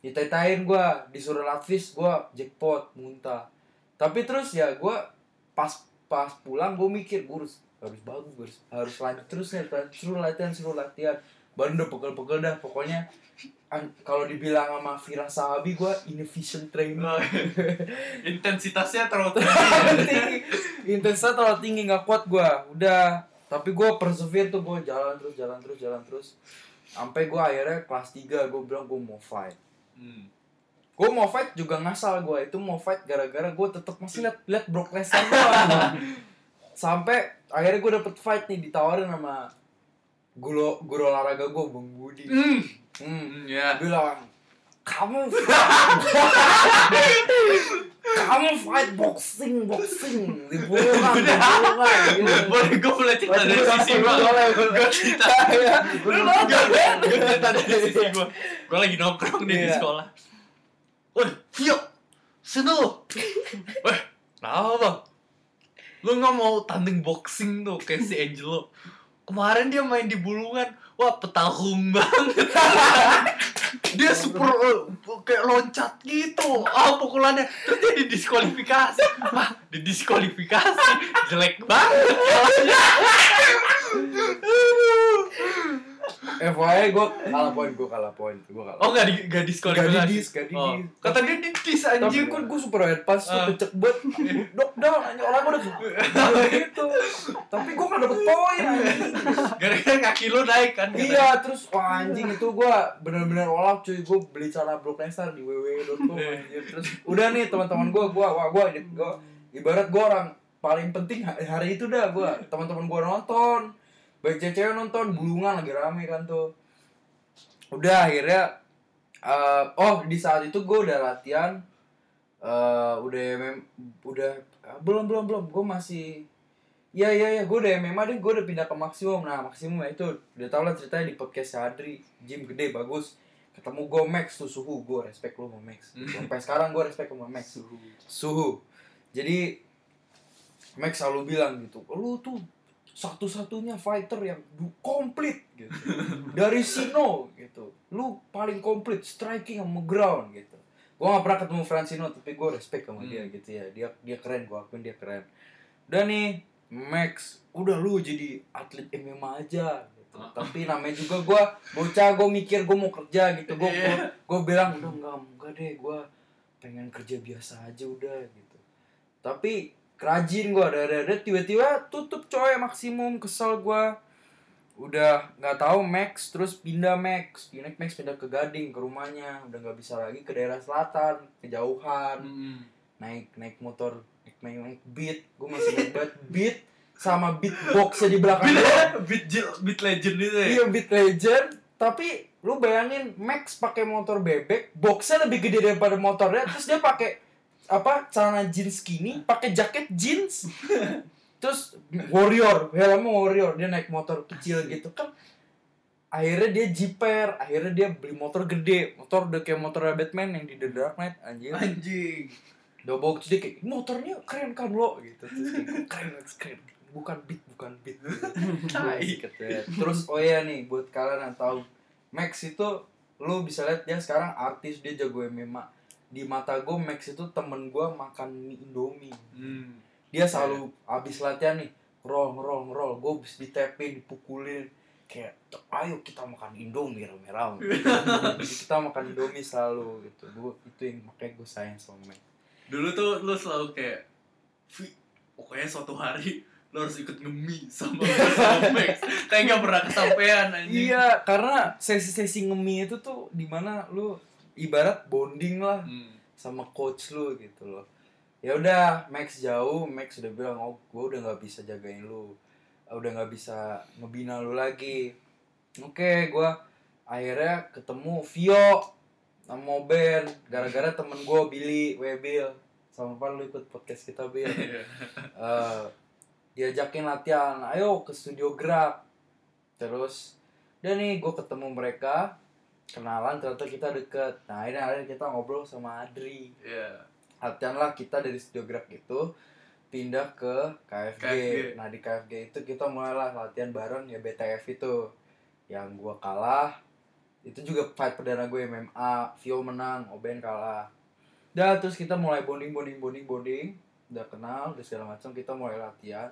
Ditetain gue disuruh latvis gue jackpot muntah. Tapi terus ya gue pas pas pulang gue mikir gue harus harus bagus harus lanjut terus nih suruh latihan suruh latihan. Baru udah pegel-pegel dah pokoknya. Kalau dibilang sama Vira Sahabi gue inefficient trainer. Oh, Intensitasnya terlalu tinggi. tinggi. Intensitas terlalu tinggi nggak kuat gue udah tapi gue persevere tuh gue jalan terus jalan terus jalan terus sampai gue akhirnya kelas 3 gue bilang gue mau fight Hmm. gue mau fight juga ngasal gue itu mau fight gara-gara gue tetap masih liat liat Brock Lesnar doang sampai akhirnya gue dapet fight nih ditawarin sama guru guru olahraga gue bang Budi Hmm. hmm. Hmm, ya. bilang kamu kamu fight boxing boxing di bulungan di bulungan gitu. Boleh gue boleh cerita dari sisi gue. boleh, Gue cerita. Ya, Gue kan? cerita dari sisi gue. Gue lagi nongkrong di Iya. sekolah. Woi, Vio, sini lu. Weh, kenapa bang? Lu nggak mau tanding boxing tuh kayak si Angelo? Kemarin dia main di bulungan, wah petahung banget. Dia super eh, kayak loncat gitu, ah pukulannya. Terus dia didiskualifikasi, ah didiskualifikasi, jelek banget. kalahnya. FYI gue kalah poin gue kalah poin gue kalah Oh nggak di nggak diskualifikasi? Gak didis, gak Oh, didis. kata dia didis Tapi anjing. kan gue super head pas tuh Ah. kecek banget Dok down anjing orang udah gitu Tapi gue gak dapet poin Gara-gara kaki lu naik kan? Iya terus wah anjing itu gue bener-bener olap cuy Gue beli celana Brock Lesnar di www.com anjir Terus udah nih teman-teman gue gue wah gue gue ibarat gue orang paling penting hari, hari itu dah gue teman-teman gue nonton baik cewek nonton bulungan lagi rame kan tuh udah akhirnya eh, oh di saat itu gue udah latihan eh udah mem udah eh, belum belum belum gue masih Iya iya iya, gue udah MMA deh, gue udah pindah ke maksimum. Nah maksimum ya itu udah tau lah ceritanya di podcast Adri, gym gede bagus. Ketemu gue Max tuh suhu, gue respect lo sama Max. Sampai sekarang gue respect sama Max. Suhu. Suhu. Jadi Max selalu bilang gitu, lu tuh satu-satunya fighter yang komplit gitu. Dari Sino gitu. Lu paling komplit striking sama ground gitu. Gue gak pernah ketemu Francino tapi gue respect sama dia Hmm. gitu ya. Dia dia keren, gue akuin dia keren. Udah nih Max udah lu jadi atlet MMA aja gitu. Ah. tapi namanya juga gue bocah gue mikir gue mau kerja gitu gue Iya. gue bilang udah enggak enggak deh gue pengen kerja biasa aja udah gitu tapi kerajin gue ada ada ada. Tiba-tiba tutup coy maksimum. Kesel gue udah nggak tahu Max. Terus pindah Max. Pindah Max pindah ke Gading ke rumahnya. Udah nggak bisa lagi ke daerah selatan kejauhan. Mm-mm. naik naik motor naik naik, naik beat. Gue masih naik banget beat sama beatboxnya di belakang Beat, beat, beat legend itu ya. iya beat legend. Tapi lu bayangin Max pakai motor bebek boxnya lebih gede daripada motornya terus dia pakai apa celana jeans skinny pakai jaket jeans. Terus warrior helmnya warrior dia naik motor kecil gitu kan. Akhirnya dia jiper akhirnya dia beli motor gede. Motor udah kayak motor Batman yang di The Dark Knight anjir Anjing. udah bawa ke dia kayak motornya keren kan lo? Gitu. Terus kayak, keren keren bukan beat bukan beat. Terus oh ya nih buat kalian yang tahu Max itu lu bisa lihat dia sekarang artis dia jago MMA di mata gue Max itu temen gue makan mie Indomie. Hmm. dia selalu abis latihan nih roll roll roll gue habis ditepin dipukulin. Kayak ayo kita makan Indomie rame-rame. Kita makan Indomie selalu gitu. Gue itu yang makanya gue sayang sama Max. Dulu tuh lu selalu kayak "Vi, pokoknya suatu hari lu harus ikut ngemi sama, sama Max. Kayak gak pernah kesampaian anjing. Iya, karena sesi-sesi ngemi itu tuh di mana lu ibarat bonding lah Hmm. sama coach lu gitu loh. Ya udah, Max jauh, Max udah bilang, oh gue udah nggak bisa jagain lu, udah nggak bisa ngebina lu lagi. Oke, gua akhirnya ketemu Vio sama Ben, gara-gara temen gue Billy, Webil, sama apa lu ikut podcast kita Bil. Eh, diajakin latihan ayo ke studio gerak terus udah nih gue ketemu mereka kenalan ternyata kita deket nah ini akhirnya kita ngobrol sama Adri Iya. latihan lah kita dari studio gerak itu pindah ke KFG. KFG. nah di KFG itu kita mulailah latihan bareng ya BTF itu yang gua kalah itu juga fight perdana gue MMA Vio menang Oben kalah Dah terus kita mulai bonding bonding bonding bonding udah kenal udah segala macam kita mulai latihan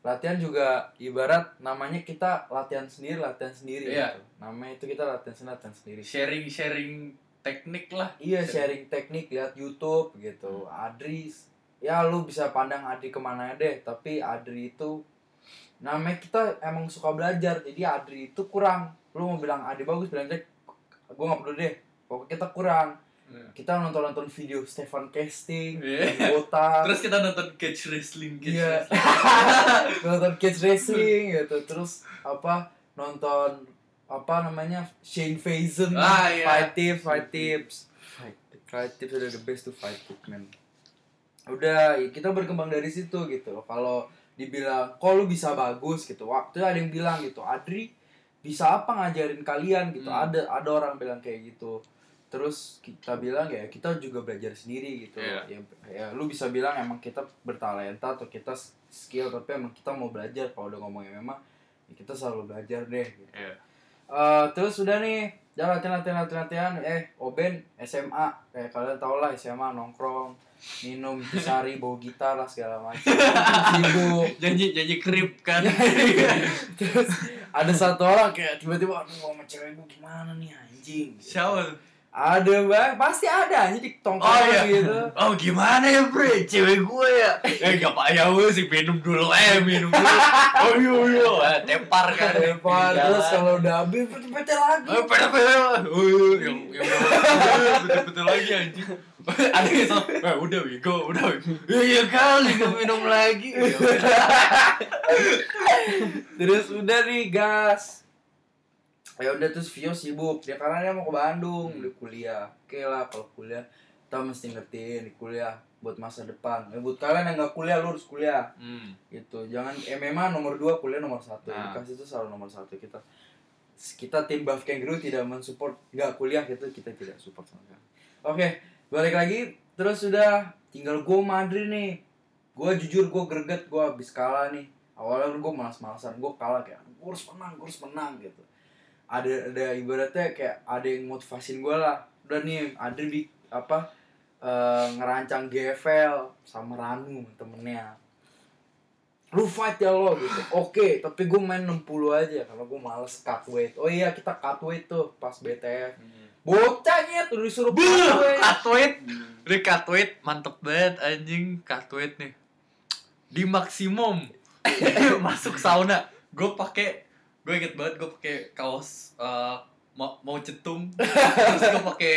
latihan juga ibarat namanya kita latihan sendiri latihan sendiri Iya. gitu. namanya itu kita latihan sendiri latihan sendiri Sharing sharing teknik lah. Iya sharing teknik lihat YouTube gitu. Adri ya lu bisa pandang Adri ke mana deh tapi Adri itu namanya kita emang suka belajar jadi Adri itu kurang lu mau bilang Adri bagus bilang jelek gue nggak perlu deh pokoknya kita kurang Iya. kita nonton nonton video Stefan Casting Iya. botak Terus kita nonton catch wrestling, catch Iya. wrestling. nonton kids racing gitu. Terus apa nonton apa namanya Shane Faison. Ah, iya. fight tips fight tips. Fight, fight tips udah the best to fight tip man. Udah ya kita berkembang dari situ gitu. Kalau dibilang kok lu bisa bagus? gitu. Waktu ada yang bilang gitu Adri bisa apa ngajarin kalian? gitu. Hmm. ada ada orang bilang kayak gitu terus kita bilang ya kita juga belajar sendiri gitu Iya. ya, ya lu bisa bilang emang kita bertalenta atau kita skill tapi emang kita mau belajar kalau udah ngomongnya memang ya kita selalu belajar deh gitu. Iya. Eh, terus udah nih jalan latihan latihan latihan latihan eh Oben SMA kayak kalian tau lah SMA nongkrong minum sari bawa gitar lah segala macam sibuk Janji janji krip kan. terus ada satu orang kayak tiba-tiba aduh sama cewek gue gimana nih anjing Siapa? Ada bang pasti ada aja di Oh tongkrongan iya. gitu. Oh gimana ya bre, cewek gue ya. Eh gak payah gue sih, minum dulu eh minum dulu. Oh iya iya, Eh, tepar kan. Depan, Jalan. terus kalau udah habis pete lagi. Eh, Oh iya, yang yang udah betul-betul lagi anjing. Ada yang sama, eh udah Wigo, udah. Wigo "Ya, Iya kali gak minum lagi. Terus udah nih gas ya udah terus Vio sibuk. Dia karena dia mau ke Bandung Hmm. kuliah. Oke lah kalau kuliah kita mesti ngertiin di kuliah buat masa depan. Ya, buat kalian yang nggak kuliah lu harus kuliah. Hmm, gitu. Jangan MMA nomor dua kuliah nomor satu. Nah. Edukasi itu selalu nomor satu. Kita kita tim buff kangaroo tidak mensupport nggak kuliah gitu kita tidak support sama sekali. Oke balik lagi. Terus sudah tinggal gue Madrid nih. Gue jujur gue greget gue habis kalah nih. Awalnya gue malas-malasan. Gue kalah kayak gue harus menang gue harus menang gitu ada ada ibaratnya kayak ada yang motivasin gue lah. Udah nih Adri di apa eh, ngerancang GFL sama Ranu temennya. Lu fight ya lo gitu. Oke tapi gue main 60 aja. Karena gue males cut weight. Oh iya kita cut weight tuh pas BTF bocahnya tuh disuruh cut Buh, weight. cut weight. Ini cut weight. Mantep banget anjing. Cut weight nih. Di maksimum. Masuk sauna, gue pakai gue inget banget gue pakai kaos eh, mau mau cetung terus gue pakai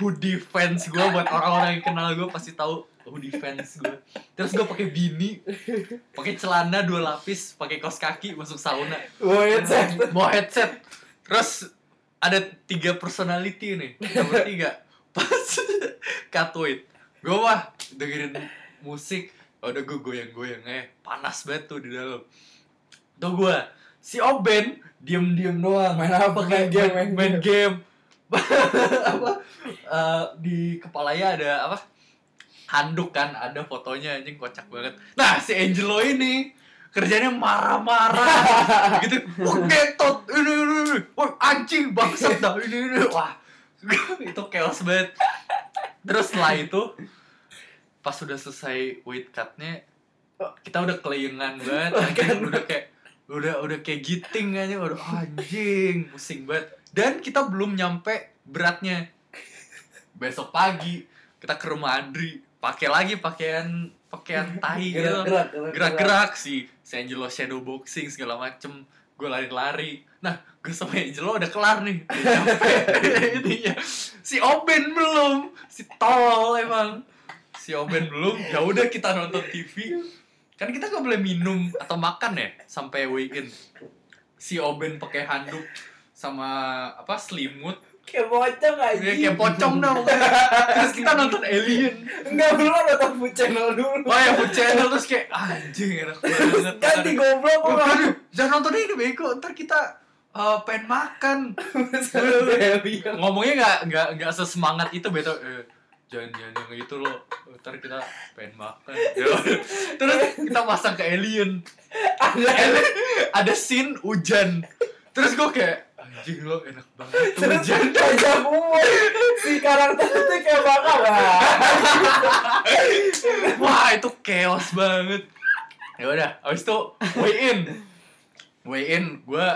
hoodie fans gue buat orang-orang yang kenal gue pasti tahu hoodie fans gue terus gue pakai bini pakai celana dua lapis pakai kaos kaki masuk sauna. Wah, headset. mau headset. Terus ada tiga personality nih nomor tiga. Pas cut weight. Gue wah dengerin musik. Udah gue goyang-goyang eh panas banget tuh di dalam. Tuh gue si Oben diem-diem doang Main apa? Main game, main, main main game. Apa? Eh, di kepalanya ada apa? Handuk kan ada fotonya anjing kocak banget. Nah si Angelo ini kerjanya marah-marah. Gitu. Wah ketot. Ini ini ini. Wah anjing bangsat dah. Ini ini. Wah itu chaos banget. Terus setelah itu pas sudah selesai weight cutnya kita udah kelayangan banget. Anjing. udah kayak udah udah kayak giting aja udah anjing pusing banget. Dan kita belum nyampe beratnya. Besok pagi kita ke rumah Andri. Pakai lagi pakaian pakaian tai gitu. Gerak-gerak, gerak-gerak. Si si Angelo shadow boxing segala macem. Gue lari-lari. Nah gue sama Angelo udah kelar nih. Intinya si Oben belum. Si tol emang. Si Oben belum. Ya udah kita nonton TV kan kita nggak boleh minum atau makan ya sampai in si Oben pakai handuk sama apa selimut Kayak bocah aja. ya, kayak pocong pokoknya. terus kita nonton Alien Enggak belum nonton food channel dulu. oh ya food channel terus kayak anjing enak banget Ganti goblok kok. jangan nonton ini bego ntar kita eh, pengen makan ngomongnya nggak nggak nggak sesemangat itu beto eh, jangan jangan yang itu loh. Ntar kita pengen makan. Terus kita pasang ke alien. Ada. Ada scene hujan. Terus gue kayak anjing lo enak banget Terus hujan. aja umur. Si karakter itu kayak bakal wah. Itu chaos banget. Ya udah abis itu weigh in. Weigh in gue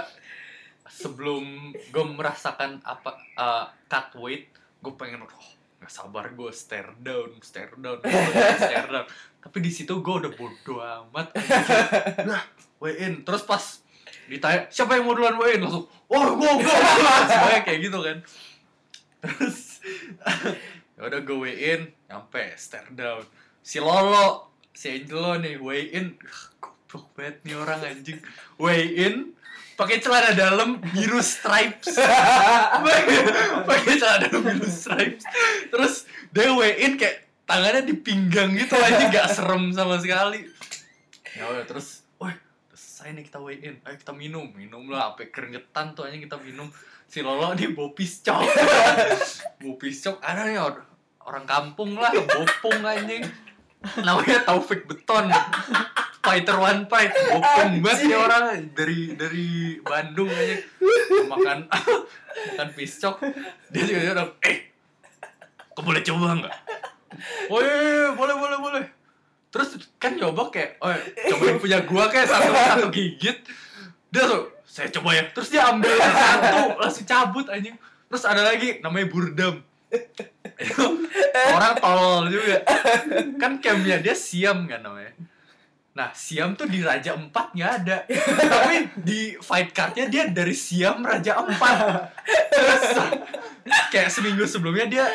sebelum gue merasakan apa uh, cut weight gue pengen oh nggak sabar gue stare down stare down stare down tapi di situ gue udah bodo amat. Nah weigh in terus pas ditanya siapa yang mau duluan weigh in langsung wah gue gue semuanya kayak gitu kan. Terus ya udah gue weigh in nyampe stare down. Si Lolo si Angelo nih weigh in Ah, goblok banget nih orang anjing. Weigh in pakai celana dalam biru stripes. Pakai celana dalam biru stripes. Terus dia weigh in kayak tangannya di pinggang gitu aja gak serem sama sekali. Ya udah terus wah selesai nih kita weigh in ayo kita minum. Minum lah sampai keringetan tuh aja kita minum. Si Lolo nih bau piscok. Bau piscok ada nih or- orang kampung lah bopong anjing. Namanya Taufik Beton fighter one fight. Bopong banget nih orang. Dari dari Bandung aja. Makan makan piscok dia juga udah eh kau boleh coba nggak? Oh iya, iya, iya, boleh boleh boleh. Terus kan nyoba kayak oh cobain punya gua kayak satu satu gigit. Dia tuh saya coba ya. Terus dia ambil satu langsung cabut anjing. Terus ada lagi namanya burdam. Orang tolol juga. Kan campnya dia siam kan namanya nah siam tuh di raja empat nggak ada. Tapi di fight cardnya dia dari siam raja empat. Terus kayak seminggu sebelumnya dia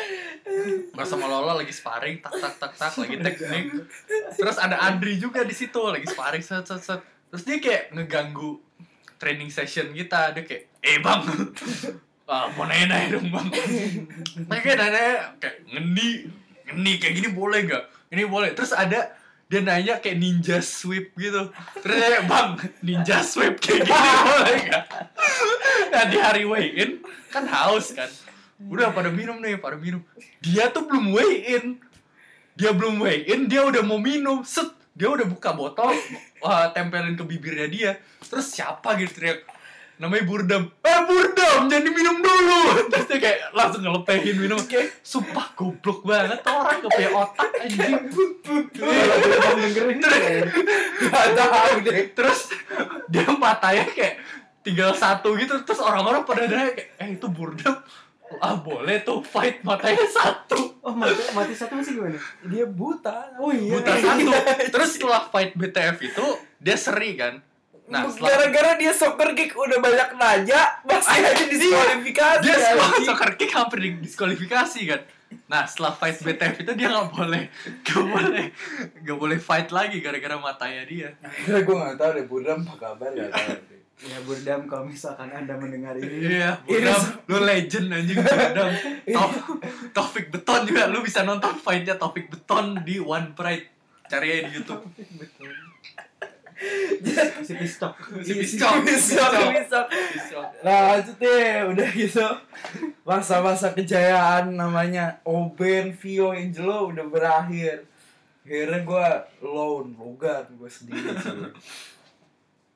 bersama Lola lagi sparring tak tak tak tak lagi teknik terus ada Andri juga di situ lagi sparring set set set. Terus dia kayak ngeganggu training session kita. Dia kayak eh bang. Ah, mau nanya dong bang. Kayak nanya kayak ngendi ngendi kayak gini boleh gak ini boleh. Terus ada dia nanya kayak ninja sweep gitu. Terus dia bang ninja sweep kayak gini boleh gak nah di hari weigh in kan haus kan. Udah pada minum nih pada minum. Dia tuh belum weigh in dia belum weigh in dia udah mau minum. Set dia udah buka botol wah tempelin ke bibirnya dia. Terus siapa gitu teriak namanya Burdam. Eh Burdam jangan diminum dulu. Terus dia kayak langsung ngelepehin minum. Sumpah goblok banget orang gak punya otak anjing. Deh. terus dia matanya kayak tinggal satu gitu. Terus orang-orang pada nanya kayak eh itu Burdam? Ah boleh tuh fight matanya satu. Oh mati, mati satu masih gimana? Dia buta. Oh iya. Buta satu. Terus setelah fight BTF itu dia seri kan nah setelah Gara-gara dia soccer kick udah banyak nanya, masih aja diskualifikasi. dia setelah anjing. soccer kick hampir diskualifikasi kan nah setelah fight BTF itu dia nggak boleh nggak boleh nggak boleh fight lagi gara-gara matanya dia Akhirnya gue gak tau deh, Budam apa kabar deh. Ya Burdam kalau misalkan anda mendengar ini iya se- lu legend anjing Budam Tauf- Taufik Beton juga lu bisa nonton fightnya Taufik Beton di One Pride cari aja di YouTube si pistok. si. Piscok. Nah lanjut deh, udah gitu. Masa-masa kejayaan namanya Oben, Vio, Angelo udah berakhir. Akhirnya gue lone, logan gue sendiri cuy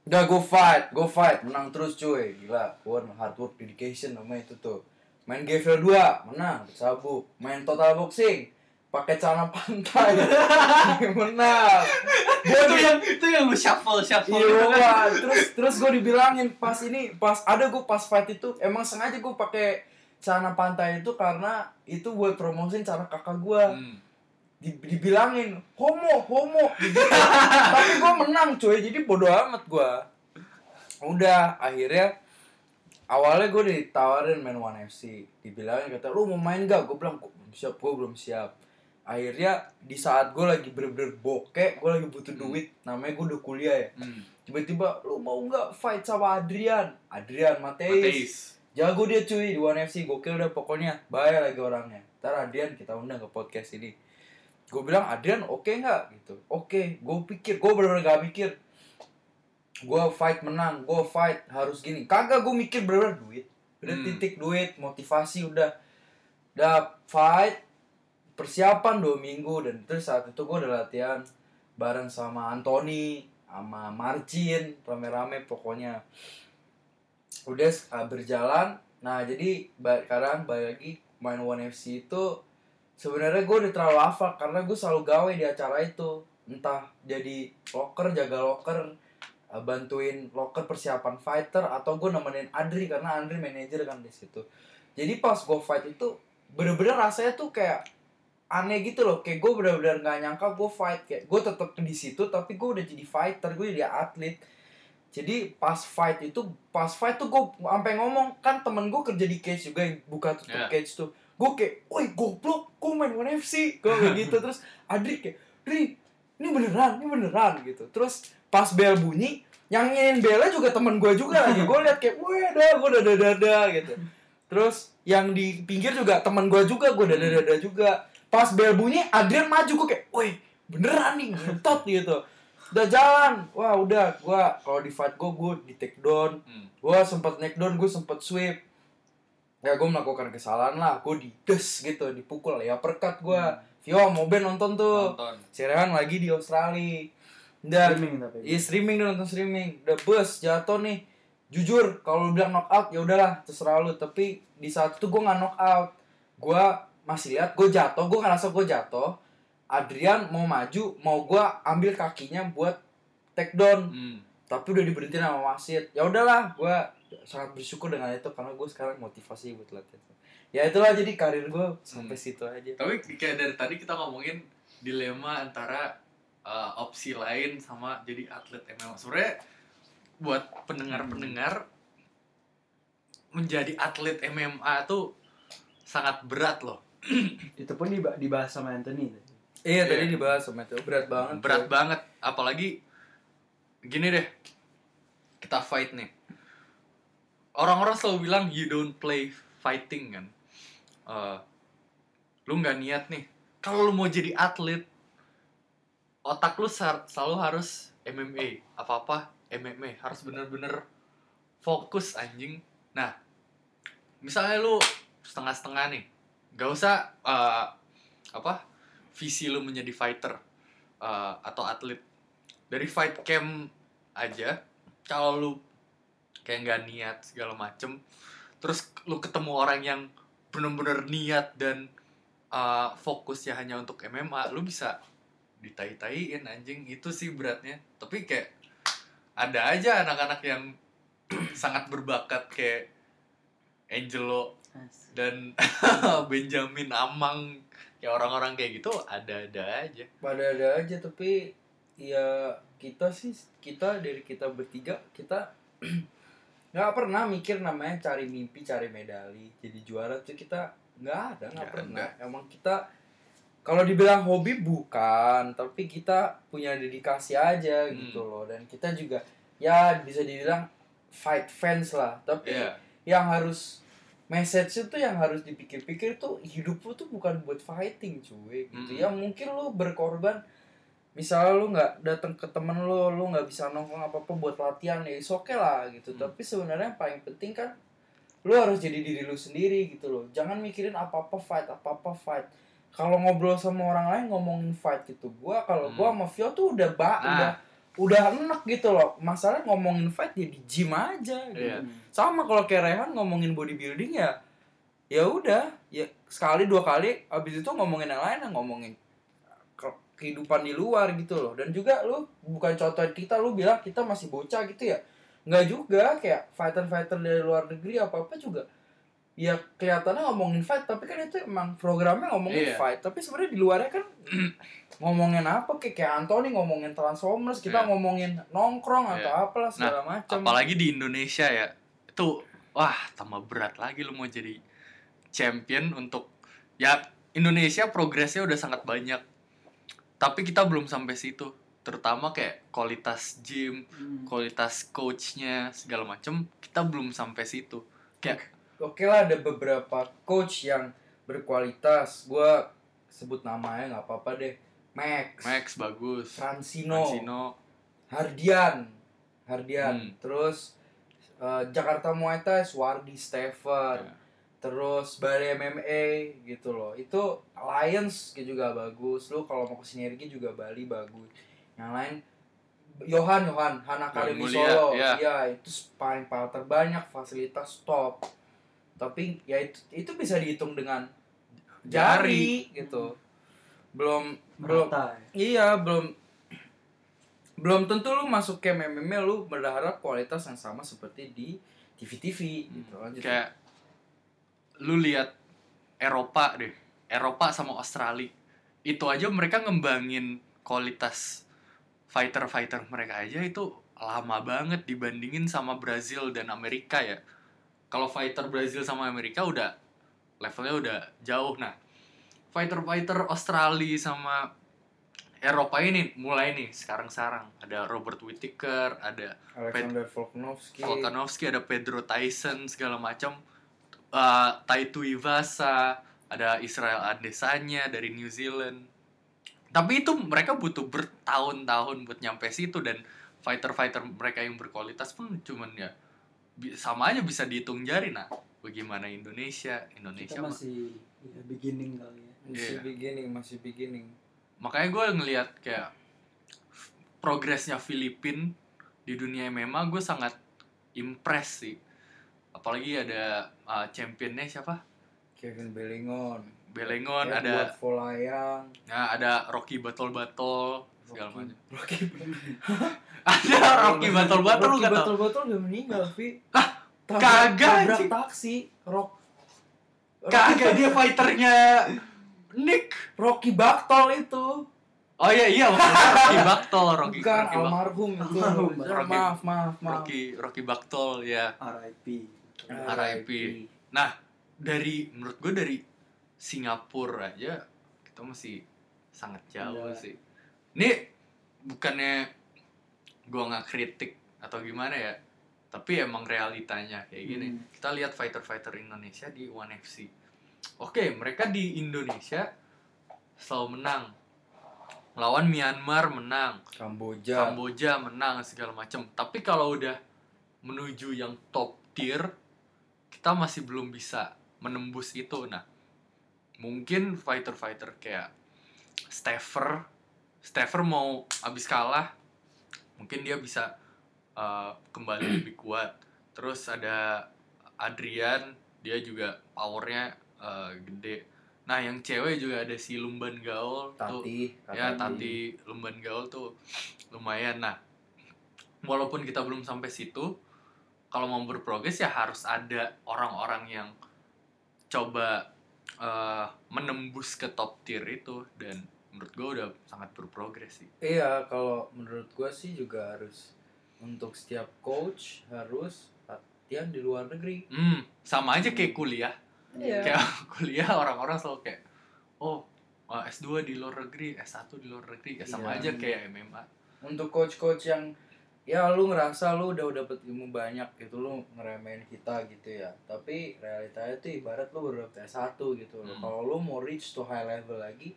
Udah gue fight, gue fight, menang terus cuy. Gila, gue hard work dedication. Namanya itu tuh. Main GFL 2, menang, sabuk Main total boxing, pakai celana pantai. Menang Gue itu yang itu yang lu shuffle shuffle Iya, gitu kan. Terus terus gue dibilangin pas ini pas ada gue pas fight itu emang sengaja gue pakai celana pantai itu karena itu buat promosiin cara kakak gue Hmm. Di- dibilangin homo homo. Gitu. tapi gue menang cuy. Jadi bodoh amat gue udah akhirnya awalnya gue ditawarin main One FC dibilangin kata lu mau main gak gue bilang gue belum siap gue belum siap akhirnya di saat gue lagi bener-bener bokeh gue lagi butuh duit namanya gue udah kuliah ya. Hmm. tiba-tiba lu mau nggak fight sama Adrian? Adrian Mateis. Mateis. jago dia cuy di One FC gokil udah pokoknya. Bayar lagi orangnya. Ntar Adrian kita undang ke podcast ini. Gue bilang Adrian oke nggak? Gitu. Oke. Gue pikir gue bener-bener gak mikir. Gue fight menang gue fight harus gini. Kagak gue mikir bener-bener duit. Udah Hmm. titik duit motivasi udah. Udah fight persiapan dua minggu dan terus saat itu gue udah latihan bareng sama Anthony sama Marcin rame-rame pokoknya. Udah uh, berjalan. Nah jadi sekarang balik lagi main One FC itu sebenarnya gue udah terlalu hafal karena gue selalu gawe di acara itu. Entah jadi locker jaga locker uh, bantuin locker persiapan fighter atau gue nemenin Adri karena Adri manajer kan di situ. Jadi pas gue fight itu bener-bener rasanya tuh kayak aneh gitu loh. Kayak gue bener-bener nggak nyangka gue fight. Kayak gue tetep di situ tapi gue udah jadi fighter gue jadi atlet. Jadi pas fight itu pas fight tuh gue sampai ngomong kan temen gue kerja di cage juga yang buka tutup Ya. cage tuh. Gue kayak woi goblok gue main One FC gue kayak gitu. Terus Adri kayak Dri ini beneran ini beneran. Gitu. Terus pas bel bunyi yang nyanyiin belnya juga temen gue juga lagi. Gue liat kayak wah dah gue dada dada gitu. Terus yang di pinggir juga temen gue juga gue dada dada juga pas bel bunyi Adrian maju gue kayak woi beneran nih ngentot gitu udah jalan wah udah gue kalau di fight gue gue di take down Hmm. gue sempet neck down gue sempet sweep ya gue melakukan kesalahan lah gue di des gitu dipukul ya perkat gue Vio mau Ben nonton tuh Nonton. si Rehan lagi di Australia dan Streaming tapi. Iya streaming dia nonton streaming. Udah bus jatuh nih. Jujur kalau lu bilang knockout ya udahlah terserah lu. Tapi di saat itu gue nggak knockout. Gue masih lihat gue jatuh. Gue ngerasa gue jatuh. Adrian mau maju, mau gue ambil kakinya buat take down. Hmm. Tapi udah diberhentiin sama wasit. Ya udahlah, gue sangat bersyukur dengan itu karena gue sekarang motivasi buat latihan. Ya itulah jadi karir gue sampai Hmm. situ aja. Tapi kayak dari tadi kita ngomongin dilema antara uh, opsi lain sama jadi atlet MMA. Sebenarnya buat pendengar-pendengar menjadi atlet MMA tuh sangat berat loh. Itu pun diba- dibahas sama Anthony. Iya Iya. tadi dibahas sama itu berat banget. Berat tuh. banget apalagi gini deh. Kita fight nih. Orang-orang selalu bilang you don't play fighting kan. Eh, lu nggak niat nih. Kalau lu mau jadi atlet, otak lu selalu harus MMA. Apa-apa MMA harus bener-bener fokus anjing. Nah, misalnya lu setengah-setengah nih, gak usah eh, apa visi lu menjadi fighter eh, atau atlet. Dari fight camp aja kalau lu kayak nggak niat segala macem terus lu ketemu orang yang bener-bener niat dan uh, fokusnya hanya untuk MMA lu bisa ditai-taiin anjing. Itu sih beratnya. Tapi kayak ada aja anak-anak yang sangat berbakat kayak Angelo Dan Benjamin Amang kayak orang-orang kayak gitu ada-ada aja pada ada aja tapi ya kita sih kita dari kita bertiga kita nggak pernah mikir namanya cari mimpi cari medali jadi juara tuh kita nggak ada nggak pernah ada. emang kita kalau dibilang hobi bukan tapi kita punya dedikasi aja Hmm. gitu loh dan kita juga ya bisa dibilang fight fans lah tapi Iya. yang harus message itu yang harus dipikir-pikir tuh hidup lu tuh bukan buat fighting cuy gitu Mm. ya mungkin lu berkorban misalnya lu nggak datang ke temen lu lu nggak bisa nongkrong apa apa buat latihan ya oke lah gitu Hmm. tapi sebenarnya yang paling penting kan lu harus jadi diri lu sendiri gitu loh jangan mikirin apa apa fight apa apa fight kalau ngobrol sama orang lain ngomongin fight gitu gua kalau gua Hmm. sama Vio tuh udah ba Nah. udah udah enak gitu loh masalah ngomongin fight ya di gym aja gitu. Hmm. sama kalau kayak Rehan ngomongin bodybuilding ya ya udah ya sekali dua kali abis itu ngomongin yang lain ngomongin ke- kehidupan di luar gitu loh dan juga lu bukan contohin kita lu bilang kita masih bocah gitu ya nggak juga kayak fighter fighter dari luar negeri apa apa juga ya kelihatannya ngomongin fight tapi kan itu emang programnya ngomongin Iya. fight tapi sebenarnya di luarnya kan ngomongin apa kayak kayak Anthony ngomongin Transformers kita Iya. ngomongin nongkrong atau Iya. apalah segala macam apalagi di Indonesia ya itu wah tambah berat lagi lu mau jadi champion untuk ya Indonesia progresnya udah sangat banyak tapi kita belum sampai situ terutama kayak kualitas gym Hmm. kualitas coachnya segala macem kita belum sampai situ kayak Oke lah ada beberapa coach yang berkualitas. Gua sebut namanya nggak apa-apa deh. Max, Max bagus Francino, Francino Hardian, Hardian. Hmm. Terus eh, Jakarta Muay Thai, Swardi Stever. Ya. Terus Bali MMA gitu loh. Itu Alliance juga bagus. Lu kalau mau ke sinergi juga Bali bagus. Yang lain Johan Johan Han Academy Solo. ya. Iya, itu paling paling terbanyak fasilitas top. Tapi ya itu itu bisa dihitung dengan jari, gitu. Belum belum ya. Iya, belum belum tentu lu masuk ke MMA lu berharap kualitas yang sama seperti di TV-TV gitu. Lanjut. kayak lu lihat Eropa deh Eropa sama Australia itu aja mereka ngembangin kualitas fighter-fighter mereka aja itu lama banget dibandingin sama Brazil dan Amerika ya kalau fighter Brazil sama Amerika udah levelnya udah jauh nah fighter-fighter Australia sama Eropa ini mulai nih sekarang-sekarang ada Robert Whittaker ada Alexander Volkanovski. Volkanovski, ada Pedro Tyson segala macam, uh, Taito Iwasa, ada Israel Adesanya dari New Zealand. Tapi itu mereka butuh bertahun-tahun buat nyampe situ dan fighter-fighter mereka yang berkualitas pun cuman ya sama aja bisa dihitung jari nah. Bagaimana Indonesia? Indonesia kita masih ya, beginning kali ya Masih Iya. beginning, masih beginning. makanya gue ngelihat kayak progresnya Filipin di dunia MMA gue sangat impress sih apalagi ada uh, championnya siapa Kevin Belingon. Belengon Edward ada Folayang. nah, ada Rocky Battle Battle segala Rocky- macam Rocky ada Rocky Battle Battle lu tau Battle Battle udah meninggal, Vi. Tabrak- kagak, tabrak anjing. taksi. Rock kagak dia fighternya Nick Rocky Baktol itu. oh iya iya maksudnya Rocky Battle Rocky Bukan Rocky, almarhum itu. Rocky- maaf, maaf, maaf. Rocky Rocky Battle ya RIP RIP. dari menurut gue dari Singapura aja kita masih sangat jauh Iya. sih. Ini bukannya gue nggak kritik atau gimana ya, tapi emang realitanya kayak gini. Hmm. Kita lihat fighter-fighter Indonesia di One FC. Oke, mereka di Indonesia selalu menang. Lawan Myanmar menang, Kamboja. Kamboja menang segala macam. Tapi kalau udah menuju yang top tier, kita masih belum bisa menembus itu. Nah, mungkin fighter-fighter kayak Stever, Stever mau abis kalah, mungkin dia bisa uh, kembali lebih kuat. terus ada Adrian dia juga powernya eh, gede nah yang cewek juga ada si Lumban Gaul tuh Tati, ya Tati. Lumban Gaul tuh lumayan nah walaupun kita belum sampai situ kalau mau berprogres ya harus ada orang-orang yang coba eh, menembus ke top tier itu dan menurut gue udah sangat berprogres sih. Iya, kalau menurut gua sih juga harus untuk setiap coach harus latihan di luar negeri. hmm sama aja kayak kuliah. Iya. kayak kuliah orang-orang selalu kayak oh uh, S2 di luar negeri S1 di luar negeri. Ya sama Iya, aja kayak MMA Untuk coach-coach yang ya lu ngerasa lu udah dapet ilmu banyak gitu lu ngeremehin kita gitu ya. Tapi realitanya tuh ibarat lu baru dapet S1 gitu loh. Hmm. kalau lu mau reach to high level lagi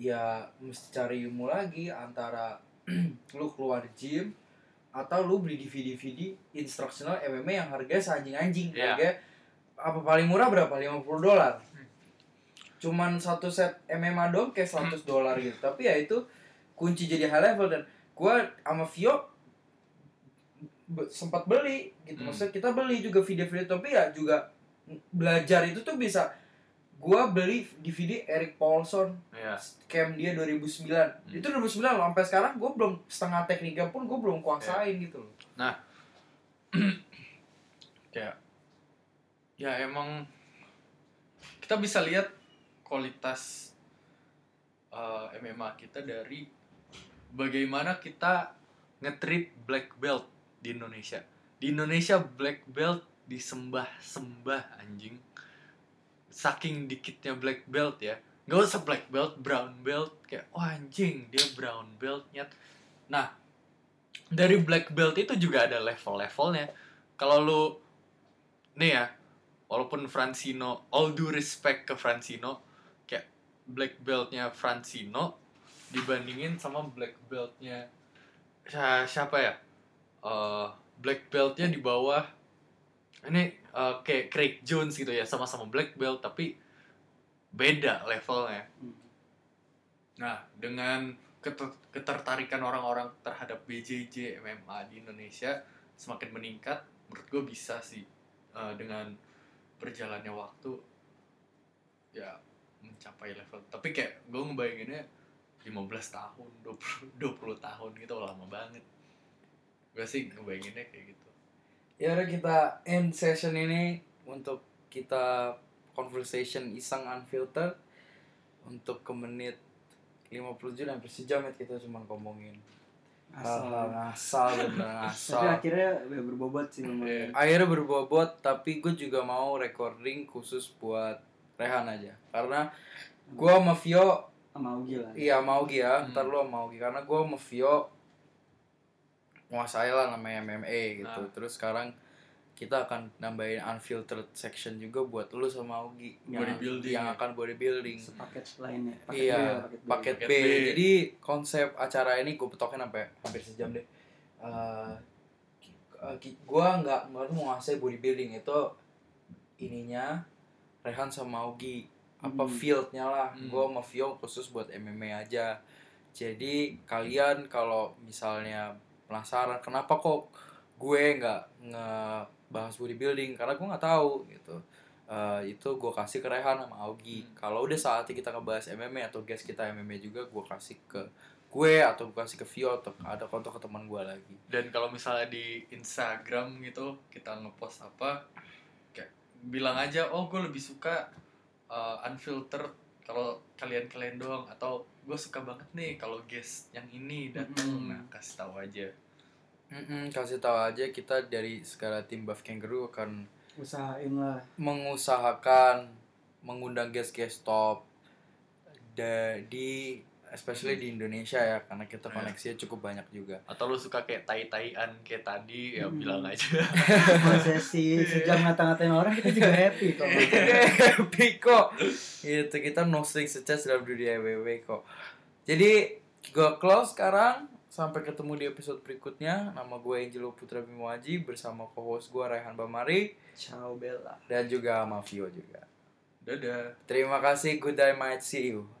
ya mesti cari ilmu lagi antara lu keluar gym atau lu beli DVD-DVD instructional MMA yang harganya seanjing-anjing. Iya. harganya apa paling murah berapa? 50 dolar. Cuman satu set MMA dong kayak 100 dolar gitu. Tapi ya itu kunci jadi high level dan gua sama Vio be- sempat beli gitu. Hmm. maksudnya kita beli juga video-video tapi ya juga belajar itu tuh bisa gua beli DVD Eric Paulson ya camp dia 2009 Hmm. itu 2009 loh sampai sekarang gue belum setengah tekniknya pun gue belum kuasain gitu loh. Kayak ya. Emang kita bisa lihat kualitas uh, MMA kita dari bagaimana kita ngetreat black belt di Indonesia. Di Indonesia black belt disembah-sembah anjing saking dikitnya black belt ya. Nggak usah black belt brown belt kayak oh anjing dia brown belt nyet nah dari black belt itu juga ada level-levelnya. Kalau lu nih ya walaupun Francino all due respect ke Francino kayak black beltnya Francino dibandingin sama black beltnya si- siapa ya? Eh, black beltnya di bawah ini eh, kayak Craig Jones gitu ya sama-sama black belt tapi beda levelnya. Hmm. nah dengan keter- ketertarikan orang-orang terhadap BJJ MMA di Indonesia semakin meningkat menurut gue bisa sih eh, dengan berjalannya waktu ya mencapai level. Tapi kayak gue ngebayanginnya 15 tahun 20 20 tahun gitu lama banget. Gue sih ngebayanginnya kayak gitu ya udah kita end session ini untuk kita conversation iseng unfiltered untuk ke menit 57 hampir sejam ya kita cuma ngomongin. Asal. Ngasal bener tapi ngasal akhirnya berbobot sih lumayan akhirnya berbobot tapi gue juga mau recording khusus buat Rehan aja. Karena gue sama Vio sama Ugi lah. Iya mau ya. Hmm. ntar lu mau karena gue sama Vio nguasai lah namanya MMA gitu Nah. terus sekarang kita akan nambahin unfiltered section juga buat lu sama Augie yang, Bodybuilding yang ya? akan bodybuilding sepaket lainnya paket iya B paket B. paket B. Paket B. jadi konsep acara ini gue petokin sampai hampir sejam deh Eh, ki- eh, ki- gua nggak mau ngasih bodybuilding itu ininya Rehan sama Augie apa Hmm. fieldnya lah Hmm. gue sama Vio khusus buat MMA aja jadi kalian kalau misalnya penasaran kenapa kok gue nggak ngebahas bodybuilding? Karena gue nggak tahu gitu. Eh, itu gue kasih ke Rehan sama Augie. Hmm. kalau udah saatnya kita ngebahas MMA atau guest kita MMA juga gue kasih ke gue atau gue kasih ke Vio atau ada kontak ke teman gue lagi. Dan kalau misalnya di Instagram gitu kita ngepost apa kayak bilang aja oh gue lebih suka uh, unfiltered kalau kalian-kalian doang atau gue suka banget nih kalau guest yang ini datang. Mm-mm. nah kasih tahu aja. Mm-mm, kasih tahu aja kita dari segala tim Buff Kangaroo akan usahain lah. mengusahakan mengundang guest-guest top da- di especially di Indonesia ya karena kita Iya. koneksinya cukup banyak juga. atau lu suka kayak tai-taian kayak tadi ya Hmm. bilang aja Kalau sesi sejam ngata-ngatain orang kita juga happy kok Itu deh happy kok. Itu kita no strings attached dalam dunia WWE kok. Jadi gue close sekarang sampai ketemu di episode berikutnya. Nama gue Angelo Putra Bimoaji bersama co-host gue Raihan Bamari ciao Bella dan juga sama Vio juga. dadah Terima kasih, good day, might see you.